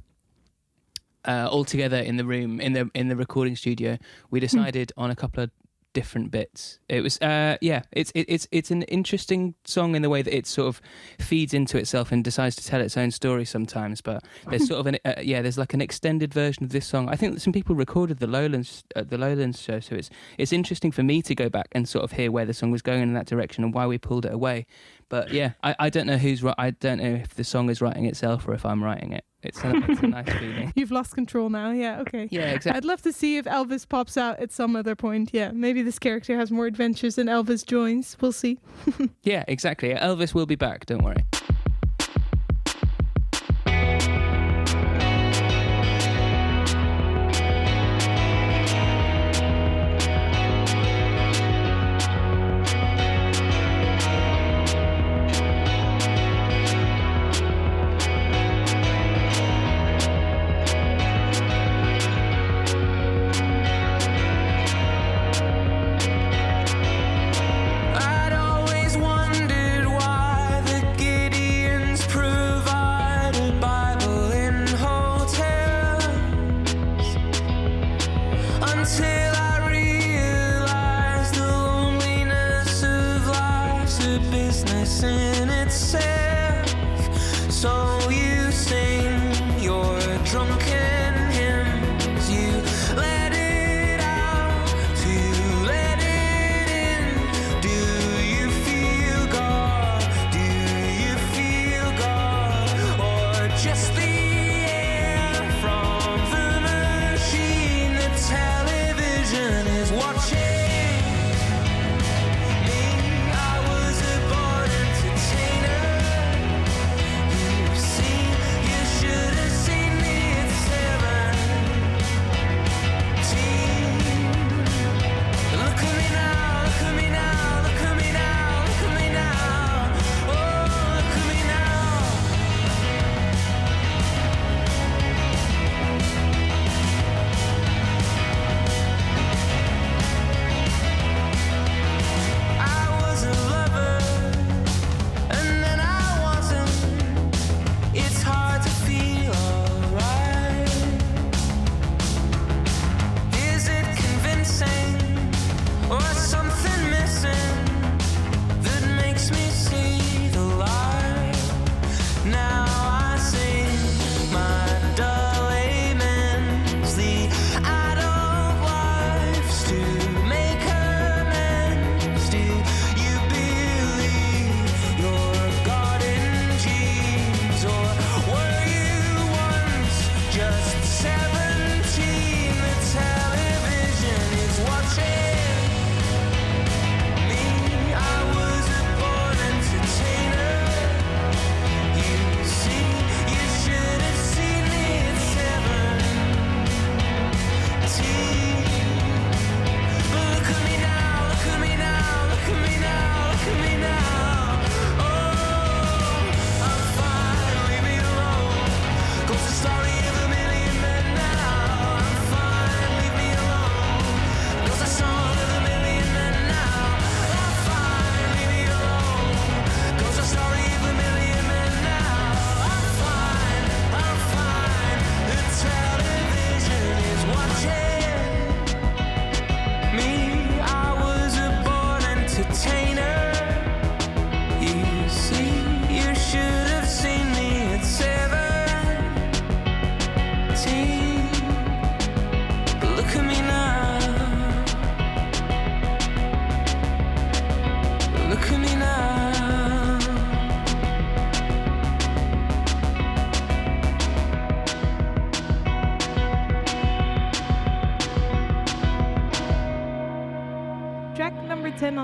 uh, all together in the room in the in the recording studio. We hmm. decided on a couple of different bits. It was, uh, yeah, it's it, it's it's an interesting song in the way that it sort of feeds into itself and decides to tell its own story sometimes. But there's sort of an uh, yeah, there's like an extended version of this song. I think some people recorded the Lowlands uh, the Lowlands show, so it's it's interesting for me to go back and sort of hear where the song was going in that direction and why we pulled it away. But yeah, I, I don't know who's right. I don't know if the song is writing itself or if I'm writing it. It's a, it's a nice feeling. You've lost control now. Yeah, okay. Yeah, exactly. I'd love to see if Elvis pops out at some other point. Yeah, maybe this character has more adventures than Elvis joins. We'll see. yeah, exactly. Elvis will be back. Don't worry.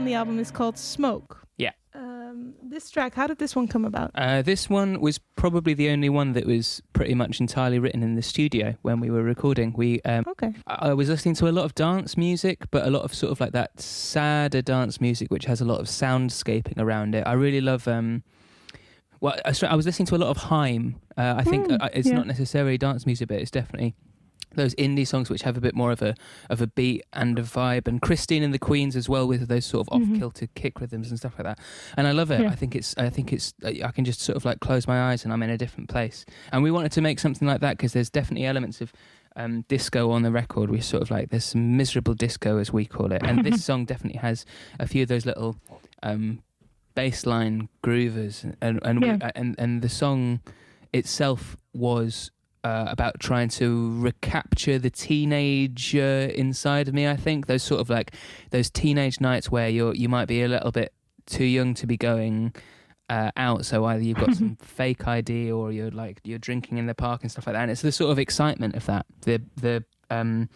On the album is called Smoke. Yeah. Um, this track, how did this one come about? Uh, this one was probably the only one that was pretty much entirely written in the studio when we were recording. We um, Okay. I I was listening to a lot of dance music, but a lot of sort of like that sadder dance music, which has a lot of soundscaping around it. I really love. Um, well, I was listening to a lot of Haim. Uh, I think Mm, uh, it's yeah. not necessarily dance music, but it's definitely those indie songs which have a bit more of a of a beat and a vibe. And Christine and the Queens as well with those sort of off Mhm. kilter kick rhythms and stuff like that. And I love it. Yeah. I think it's. I think it's. I can just sort of like close my eyes and I'm in a different place. And we wanted to make something like that because there's definitely elements of um, disco on the record. We sort of like there's some miserable disco as we call it, and this song definitely has a few of those little um, bassline groovers, and and, Yeah. we, and and the song itself was. Uh, about trying to recapture the teenager inside of me, I think those sort of like those teenage nights where you're you might be a little bit too young to be going uh, out. So either you've got some fake ID or you're like you're drinking in the park and stuff like that. And it's the sort of excitement of that. The the um,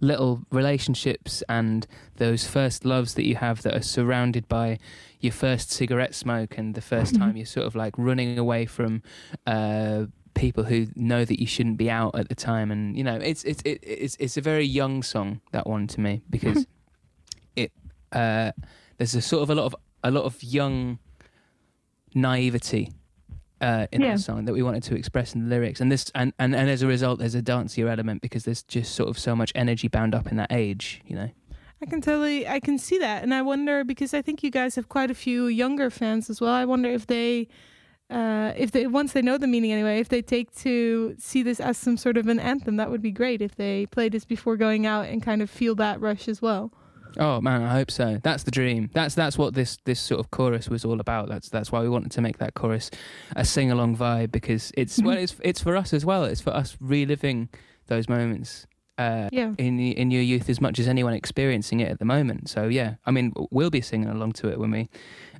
little relationships and those first loves that you have that are surrounded by your first cigarette smoke and the 1st Mhm. time you're sort of like running away from uh, people who know that you shouldn't be out at the time. And you know, it's it's it, it's it's a very young song that one to me because it uh, there's a sort of a lot of a lot of young naivety uh, in Yeah. the song that we wanted to express in the lyrics, and this and, and and as a result, there's a dancier element because there's just sort of so much energy bound up in that age, you know. I can totally, I can see that, and I wonder because I think you guys have quite a few younger fans as well. I wonder if they, uh, if they once they know the meaning anyway, if they take to see this as some sort of an anthem, that would be great. If they play this before going out and kind of feel that rush as well. Oh man, I hope so. That's the dream. That's that's what this this sort of chorus was all about. That's that's why we wanted to make that chorus a sing along vibe because it's well, it's it's for us as well. It's for us reliving those moments. Uh, Yeah. in in your youth as much as anyone experiencing it at the moment. So yeah, I mean we'll be singing along to it when we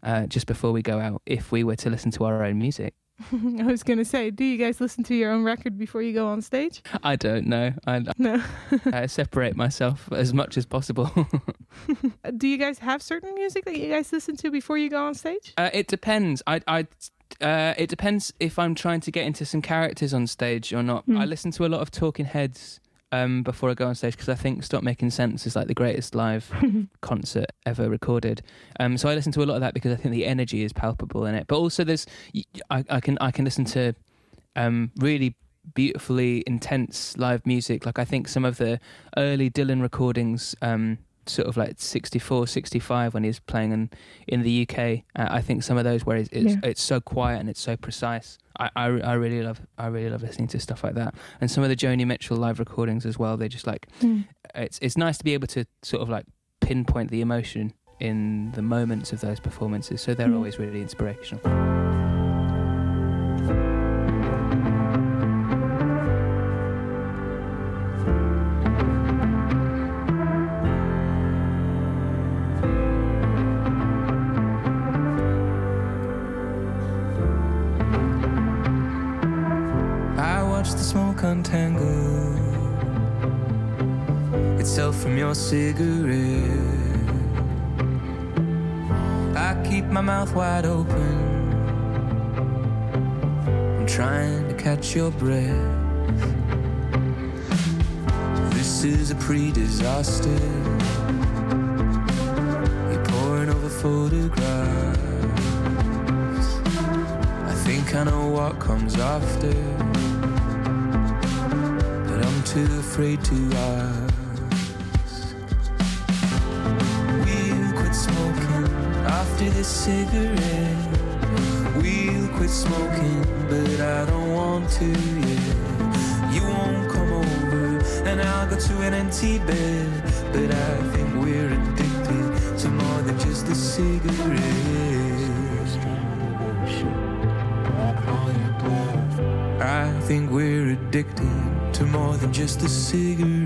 uh, just before we go out if we were to listen to our own music. I was gonna say, do you guys listen to your own record before you go on stage? I don't know. I, No. I separate myself as much as possible. do you guys have certain music that you guys listen to before you go on stage? Uh, it depends. I, I, uh, it depends if I'm trying to get into some characters on stage or not. Hmm. I listen to a lot of Talking Heads um, before I go on stage because I think "Stop Making Sense" is like the greatest live concert ever recorded. Um, so I listen to a lot of that because I think the energy is palpable in it. But also, there's I, I can I can listen to um, really beautifully intense live music. Like I think some of the early Dylan recordings. Um, sort of like 64 65 when he's playing in in the UK uh, I think some of those where it's it's, Yeah. it's so quiet and it's so precise. I, I I really love I really love listening to stuff like that. And some of the Joni Mitchell live recordings as well they just like it's it's nice to be able to sort of like pinpoint the emotion in the moments of those performances so they're Mm. always really inspirational your cigarette. I keep my mouth wide open. I'm trying to catch your breath. This is a pre disaster. You're pouring over photographs. I think I know what comes after, but I'm too afraid to ask. After this cigarette. We'll quit smoking, but I don't want to yet. You won't come over, and I'll go to an empty bed. But I think we're addicted to more than just the cigarette. I think we're addicted to more than just the cigarette.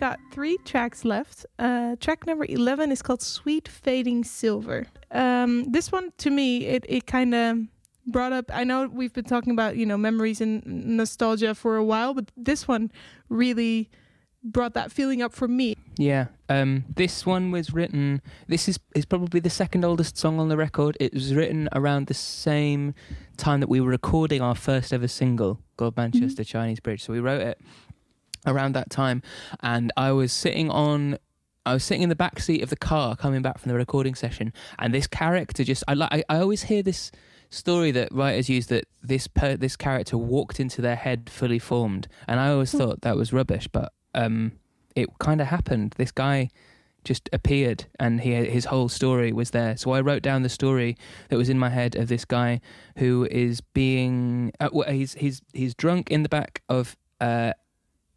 Got three tracks left. Uh, track number 11 is called Sweet Fading Silver. Um, this one, to me, it, it kind of brought up. I know we've been talking about, you know, memories and nostalgia for a while, but this one really brought that feeling up for me. Yeah. Um, this one was written. This is is probably the second oldest song on the record. It was written around the same time that we were recording our first ever single, "Godmanchester Chinese Bridge." So we wrote it around that time, and I was sitting on. I was sitting in the back seat of the car coming back from the recording session, and this character just. I like. I, I always hear this story that writers use that this per, this character walked into their head fully formed, and I always thought that was rubbish, but um, it kind of happened. This guy just appeared, and he his whole story was there. So I wrote down the story that was in my head of this guy who is being uh, well, he's he's he's drunk in the back of uh,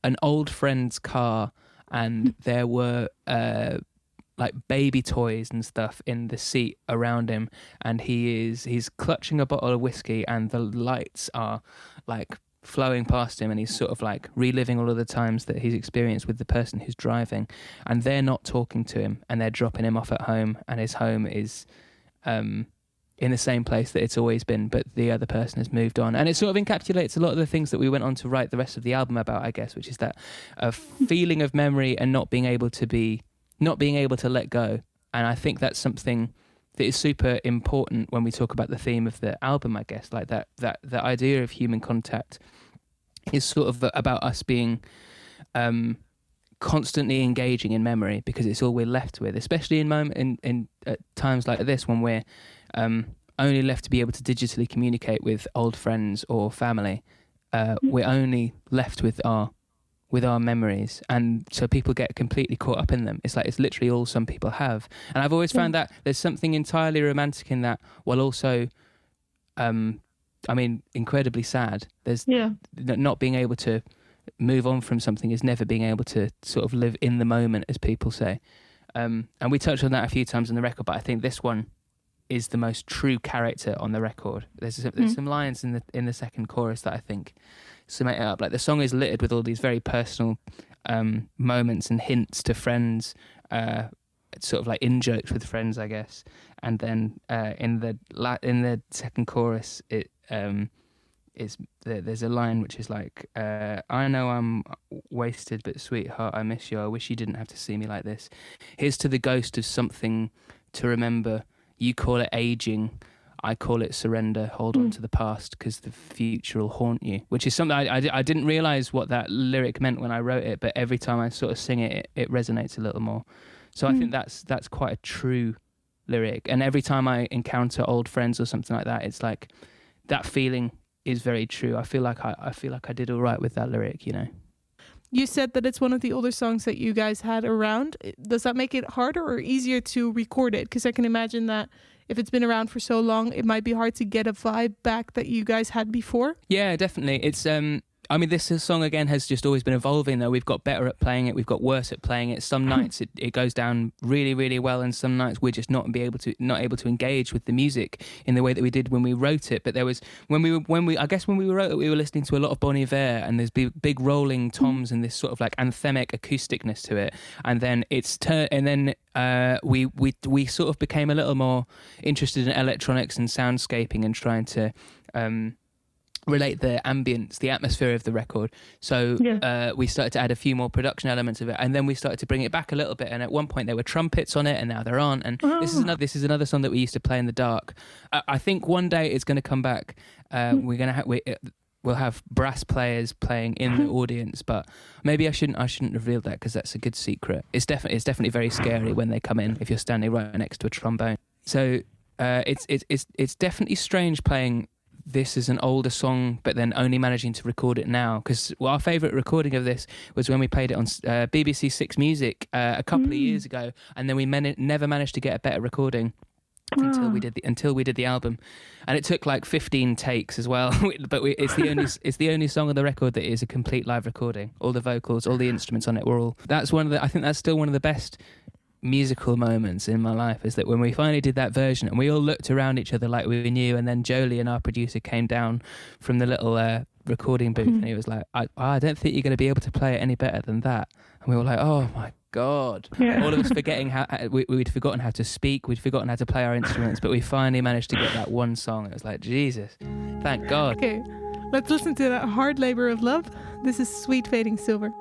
an old friend's car, and there were. Uh, like baby toys and stuff in the seat around him and he is he's clutching a bottle of whiskey and the lights are like flowing past him and he's sort of like reliving all of the times that he's experienced with the person who's driving and they're not talking to him and they're dropping him off at home and his home is um in the same place that it's always been but the other person has moved on. And it sort of encapsulates a lot of the things that we went on to write the rest of the album about i guess which is that a feeling of memory and not being able to be not being able to let go. And i think that's something that is super important when we talk about the theme of the album i guess. Like that that the idea of human contact is sort of about us being um constantly engaging in memory because it's all we're left with especially in moment in in at times like this when we're um only left to be able to digitally communicate with old friends or family. Uh, we're only left with our with our memories and so people get completely caught up in them. It's like it's literally all some people have. And i've always found that there's something entirely romantic in that while also um i mean incredibly sad. There's Yeah. not being able to move on from something is never being able to sort of live in the moment as people say. Um and we touched on that a few times on the record but i think this one is the most true character on the record. There's there's Mm. some lines in the in the second chorus that i think sum it up. Like the song is littered with all these very personal um moments and hints to friends uh sort of like in jokes with friends i guess. And then uh in the la- in the second chorus it um is there's a line which is like uh i know i'm wasted but sweetheart i miss you i wish you didn't have to see me like this here's to the ghost of something to remember you call it aging I call it surrender. Hold on Mm. to the past because the future will haunt you. Which is something I, I, I didn't realize what that lyric meant when I wrote it, but every time I sort of sing it, it, it resonates a little more. So I Mm. think that's that's quite a true lyric. And every time I encounter old friends or something like that, it's like that feeling is very true. I feel like I, I feel like I did all right with that lyric, you know. You said that it's one of the older songs that you guys had around. Does that make it harder or easier to record it? Because I can imagine that if it's been around for so long, it might be hard to get a vibe back that you guys had before. Yeah, definitely. It's um I mean, this song again has just always been evolving. Though we've got better at playing it, we've got worse at playing it. Some nights it, it goes down really, really well, and some nights we're just not be able to not able to engage with the music in the way that we did when we wrote it. But there was when we were when we I guess when we wrote it, we were listening to a lot of Bon Iver, and there's big, big rolling toms and this sort of like anthemic acousticness to it. And then it's tur- and then uh, we we we sort of became a little more interested in electronics and soundscaping and trying to. Um, relate the ambience, the atmosphere of the record. So Yeah. uh, we started to add a few more production elements of it, and then we started to bring it back a little bit. And at one point there were trumpets on it, and now there aren't. And this is Oh. another this is another song that we used to play in the dark. I, I think one day it's going to come back. Uh, we're gonna ha- we, uh, we'll have brass players playing in the audience, but maybe I shouldn't I shouldn't reveal that because that's a good secret. It's definitely it's definitely very scary when they come in if you're standing right next to a trombone. So uh, it's it's it's it's definitely strange playing this is an older song, but then only managing to record it now. Because well, our favourite recording of this was when we played it on uh, BBC Six Music uh, a couple of years ago, and then we man- never managed to get a better recording until we did the until we did the album, and it took like 15 takes as well. but we, it's the only it's the only song on the record that is a complete live recording. All the vocals, all the instruments on it were all. That's one of the. I think that's still one of the best musical moments in my life is that when we finally did that version and we all looked around each other like we knew and then Jolie and our producer came down from the little uh, recording booth and he was like I, I don't think you're going to be able to play it any better than that and we were like oh my god Yeah. all of us forgetting how uh, we, we'd forgotten how to speak we'd forgotten how to play our instruments but we finally managed to get that one song it was like jesus thank god Okay, let's listen to that hard labor of love. This is Sweet Fading Silver.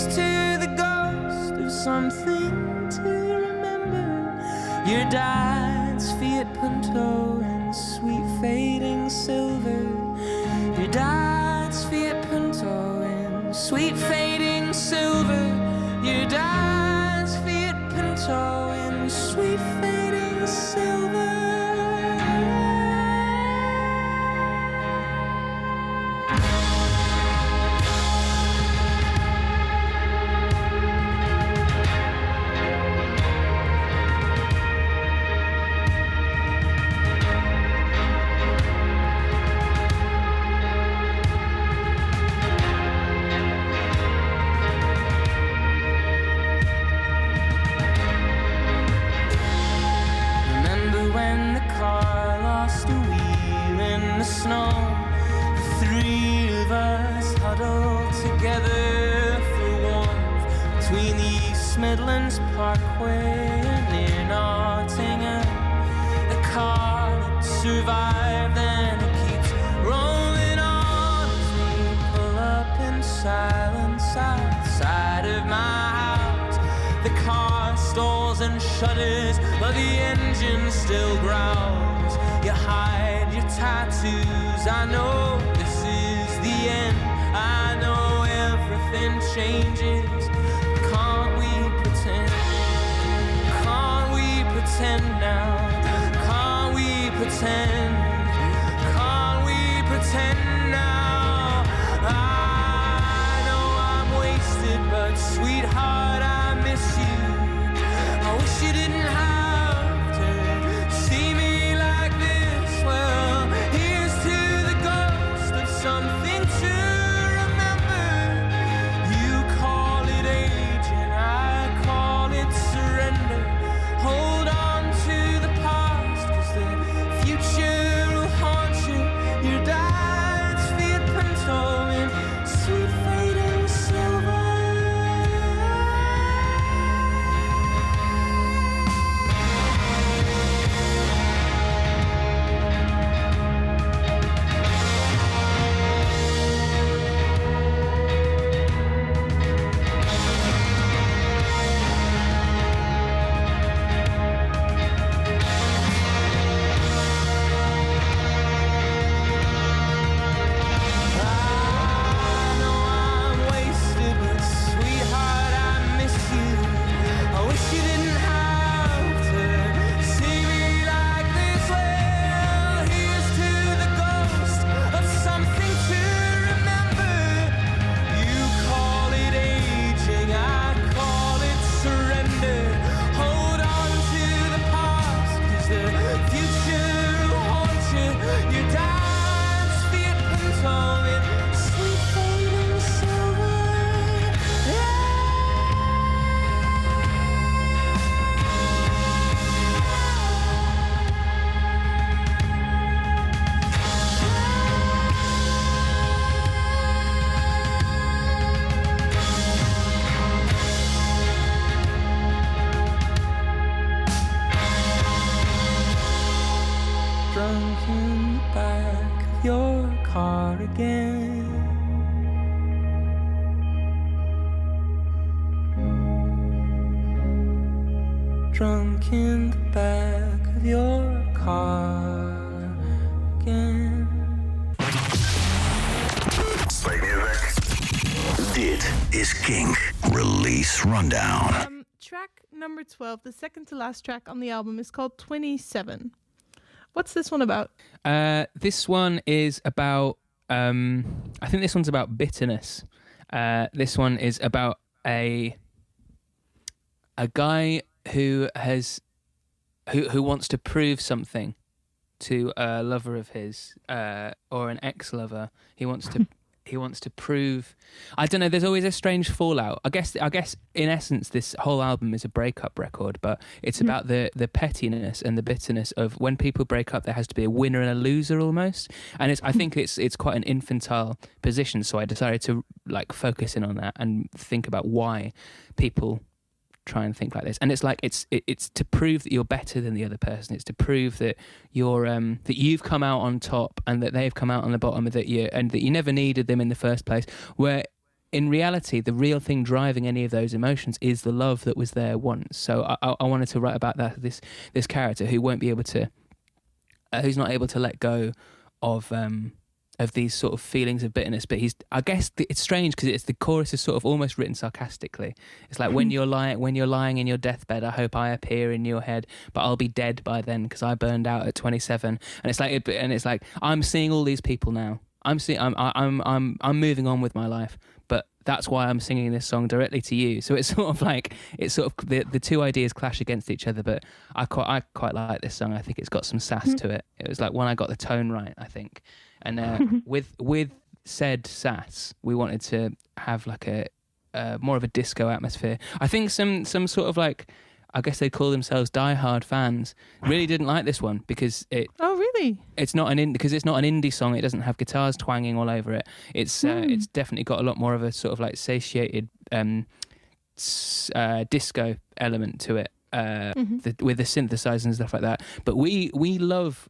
To the ghost of something to remember. Your dad's Fiat Punto and sweet fading silver. Your dad's Fiat Punto and sweet fading tattoos. I know this is the end. I know everything changes. Can't we pretend? Can't we pretend now? Can't we pretend? Can't we pretend now? I know I'm wasted, but sweetheart, 12, the second to last track on the album, is called 27. What's this one about? Uh, this one is about. Um, I think this one's about bitterness. Uh, this one is about a a guy who has who who wants to prove something to a lover of his uh, or an ex lover. He wants to he wants to prove. I don't know. There's always a strange fallout. I guess. I guess in essence, this whole album is a breakup record, but it's hmm. about the the pettiness and the bitterness of when people break up. There has to be a winner and a loser almost, and it's. I hmm. think it's it's quite an infantile position. So I decided to like focus in on that and think about why people try and think like this. And it's like it's it, it's to prove that you're better than the other person. It's to prove that you're um that you've come out on top and that they've come out on the bottom that you and that you never needed them in the first place. Where in reality the real thing driving any of those emotions is the love that was there once. So i i, I wanted to write about that this this character who won't be able to uh, who's not able to let go of um of these sort of feelings of bitterness but he's i guess th- it's strange because it's the chorus is sort of almost written sarcastically. It's like when mm-hmm. you're lying when you're lying in your deathbed i hope i appear in your head but i'll be dead by then because i burned out at 27 and it's like and it's like i'm seeing all these people now. I'm seeing i'm i'm i'm i'm moving on with my life that's why I'm singing this song directly to you. So it's sort of like it's sort of the the two ideas clash against each other. But I quite I quite like this song. I think it's got some sass to it. It was like when I got the tone right. I think, and uh, with with said sass, we wanted to have like a uh, more of a disco atmosphere. I think some some sort of like I guess they call themselves diehard fans really didn't like this one because it Oh, really? it's not an in because it's not an indie song. It doesn't have guitars twanging all over it. It's uh, Hmm. it's definitely got a lot more of a sort of like satiated um, uh, disco element to it uh, Mhm. the, with the synthesizers and stuff like that. But we we love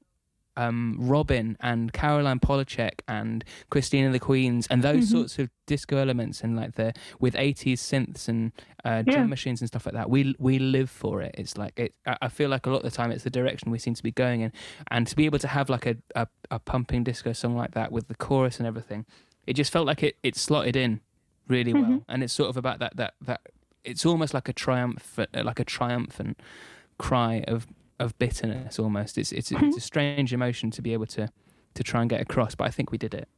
um, Robyn and Caroline Polachek and Christine and the Queens and those Mhm. sorts of disco elements and like the with 80s synths and uh, drum Yeah. machines and stuff like that. We we live for it. It's like it. I feel like a lot of the time it's the direction we seem to be going in, and to be able to have like a a, a pumping disco song like that with the chorus and everything, it just felt like it it slotted in really well, Mhm. and it's sort of about that that that. It's almost like a triumph, like a triumphant cry of of bitterness almost it's it's, it's a strange emotion to be able to to try and get across but i think we did it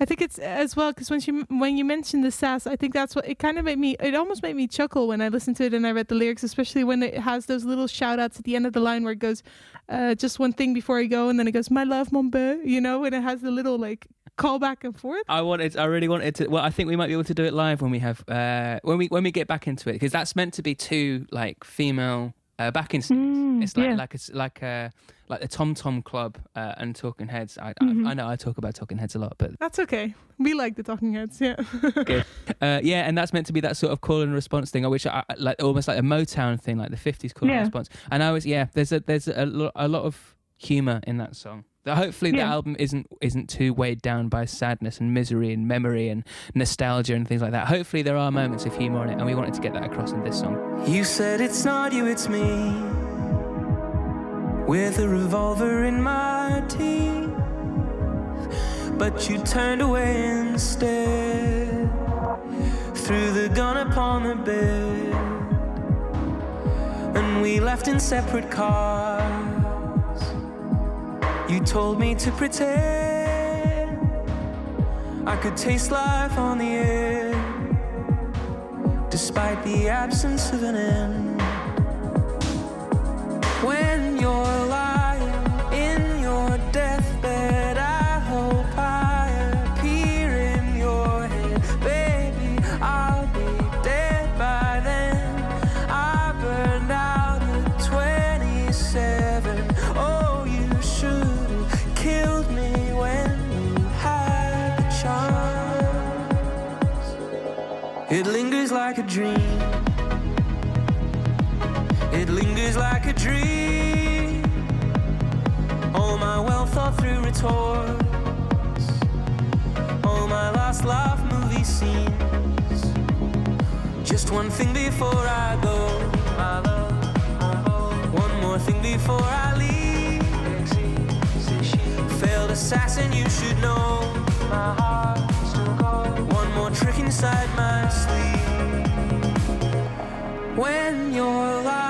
I think it's as well because when she when you mentioned the sass, I think that's what it kind of made me. It almost made me chuckle when I listened to it and I read the lyrics, especially when it has those little shout outs at the end of the line where it goes, uh, "Just one thing before I go," and then it goes, "My love, mon beau," you know, and it has the little like call back and forth. i wanted i really wanted to well i think we might be able to do it live when we have uh when we when we get back into it because that's meant to be two like female uh, backing singers Mm, it's like yeah. like it's like a like the tom tom club uh, and talking heads I, Mhm. I i know i talk about talking heads a lot but That's okay. We like the Talking Heads. Yeah. Uh, yeah, and that's meant to be that sort of call and response thing, which I, I- like almost like a Motown thing, like the '50s call Yeah. and response. And I was, yeah, there's a there's a, lo- a lot of humor in that song. That hopefully the album isn't isn't too weighed down by sadness and misery and memory and nostalgia and things like that. Hopefully there are moments of humor in it, and we wanted to get that across in this song. You said it's not you, it's me. With a revolver in my teeth. But you turned away instead. Threw the gun upon the bed. And we left in separate cars. You told me to pretend I could taste life on the edge despite the absence of an end. When you're It lingers like a dream. It lingers like a dream. All my well thought through retorts. All my last laugh movie scenes. Just one thing before I go, my love. One more thing before I leave. Failed assassin, you should know. My heart. One trick inside my sleeve. When you're lying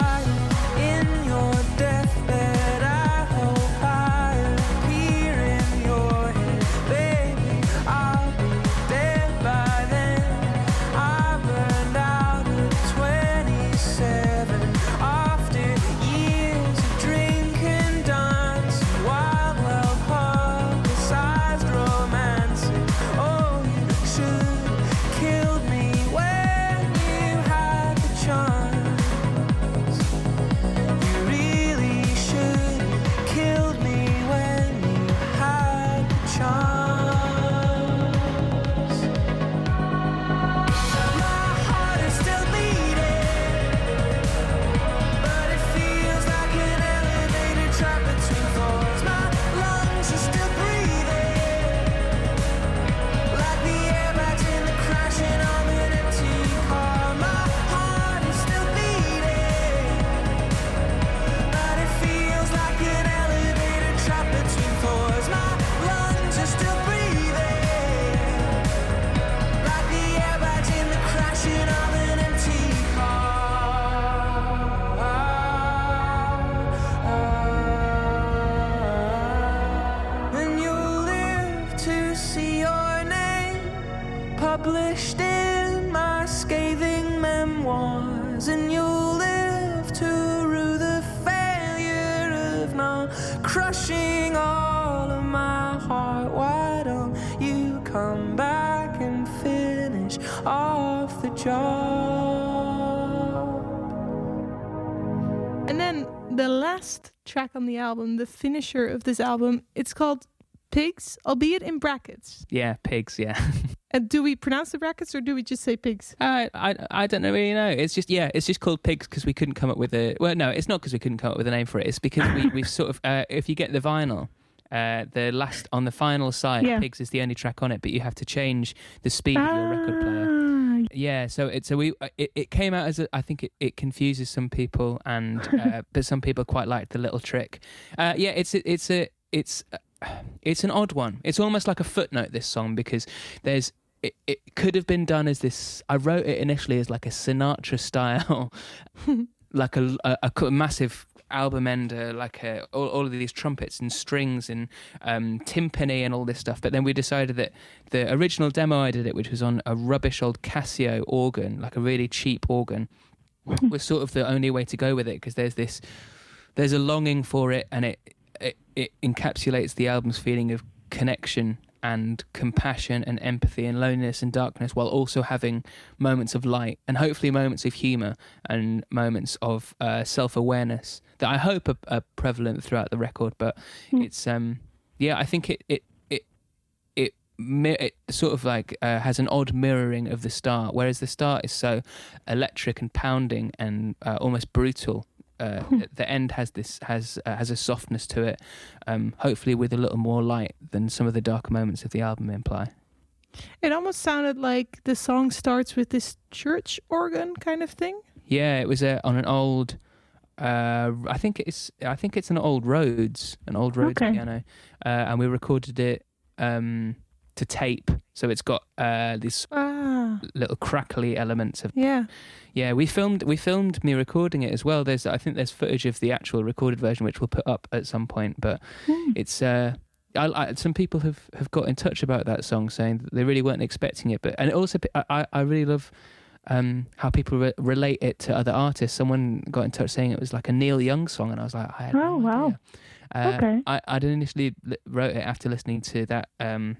on the album, the finisher of this album, it's called Pigs, albeit in brackets. Yeah, pigs. Yeah, And do we pronounce the brackets or do we just say pigs? Uh, I I don't know really know. It's just yeah, it's just called pigs because we couldn't come up with a well no, it's not because we couldn't come up with a name for it. It's because we we've sort of uh, if you get the vinyl. Uh, the last on the final side, Yeah. Pigs is the only track on it, but you have to change the speed of your record player. Ah, Yeah, so it so we uh, it, it came out as a, I think it, it confuses some people and uh, but some people quite like the little trick. Uh, yeah, it's a, it's a it's uh, it's an odd one. It's almost like a footnote this song because there's it, it could have been done as this. I wrote it initially as like a Sinatra style, like a, a, a massive album ender, like a, all, all of these trumpets and strings and um, timpani and all this stuff. But then we decided that the original demo I did it, which was on a rubbish old Casio organ, like a really cheap organ, was sort of the only way to go with it because there's this, there's a longing for it, and it, it it encapsulates the album's feeling of connection and compassion and empathy and loneliness and darkness while also having moments of light and hopefully moments of humor and moments of uh, self-awareness that I hope are, are prevalent throughout the record but it's um yeah I think it it it it, it sort of like uh, has an odd mirroring of the start whereas the start is so electric and pounding and uh, almost brutal uh, the end has this has uh, has a softness to it um, hopefully with a little more light than some of the darker moments of the album imply. It almost sounded like the song starts with this church organ kind of thing. Yeah, it was uh, on an old. Uh, I think it's I think it's an old Rhodes, an old Rhodes Okay. piano, uh, and we recorded it um, to tape. So it's got uh, these Ah, little crackly elements of. yeah. Yeah, we filmed we filmed me recording it as well. There's I think there's footage of the actual recorded version which we'll put up at some point, but Hmm. it's uh I, I, some people have, have got in touch about that song saying that they really weren't expecting it but and it also I- I really love um, how people re- relate it to other artists someone got in touch saying it was like a Neil Young song and I was like I had no Oh, wow. idea. Uh, Okay. I, I'd initially wrote it after listening to that um,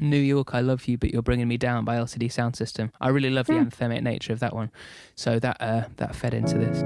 New York I Love You But You're Bringing Me Down by LCD Soundsystem I really love the Hmm. anthemic nature of that one so that uh, that fed into this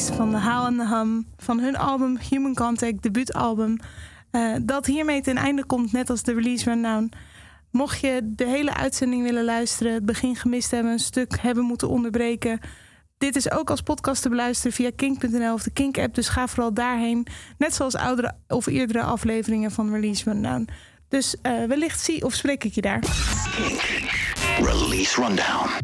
Van The How and the Hum. Van hun album Human Contact, debuutalbum. Uh, dat hiermee ten einde komt, net als de release rundown. Mocht je de hele uitzending willen luisteren, het begin gemist hebben, een stuk hebben moeten onderbreken. Dit is ook als podcast te beluisteren via kink.nl of de Kink-app. Dus ga vooral daarheen. Net zoals oudere of eerdere afleveringen van Release Rundown. Dus uh, wellicht zie of spreek ik je daar. Release Rundown.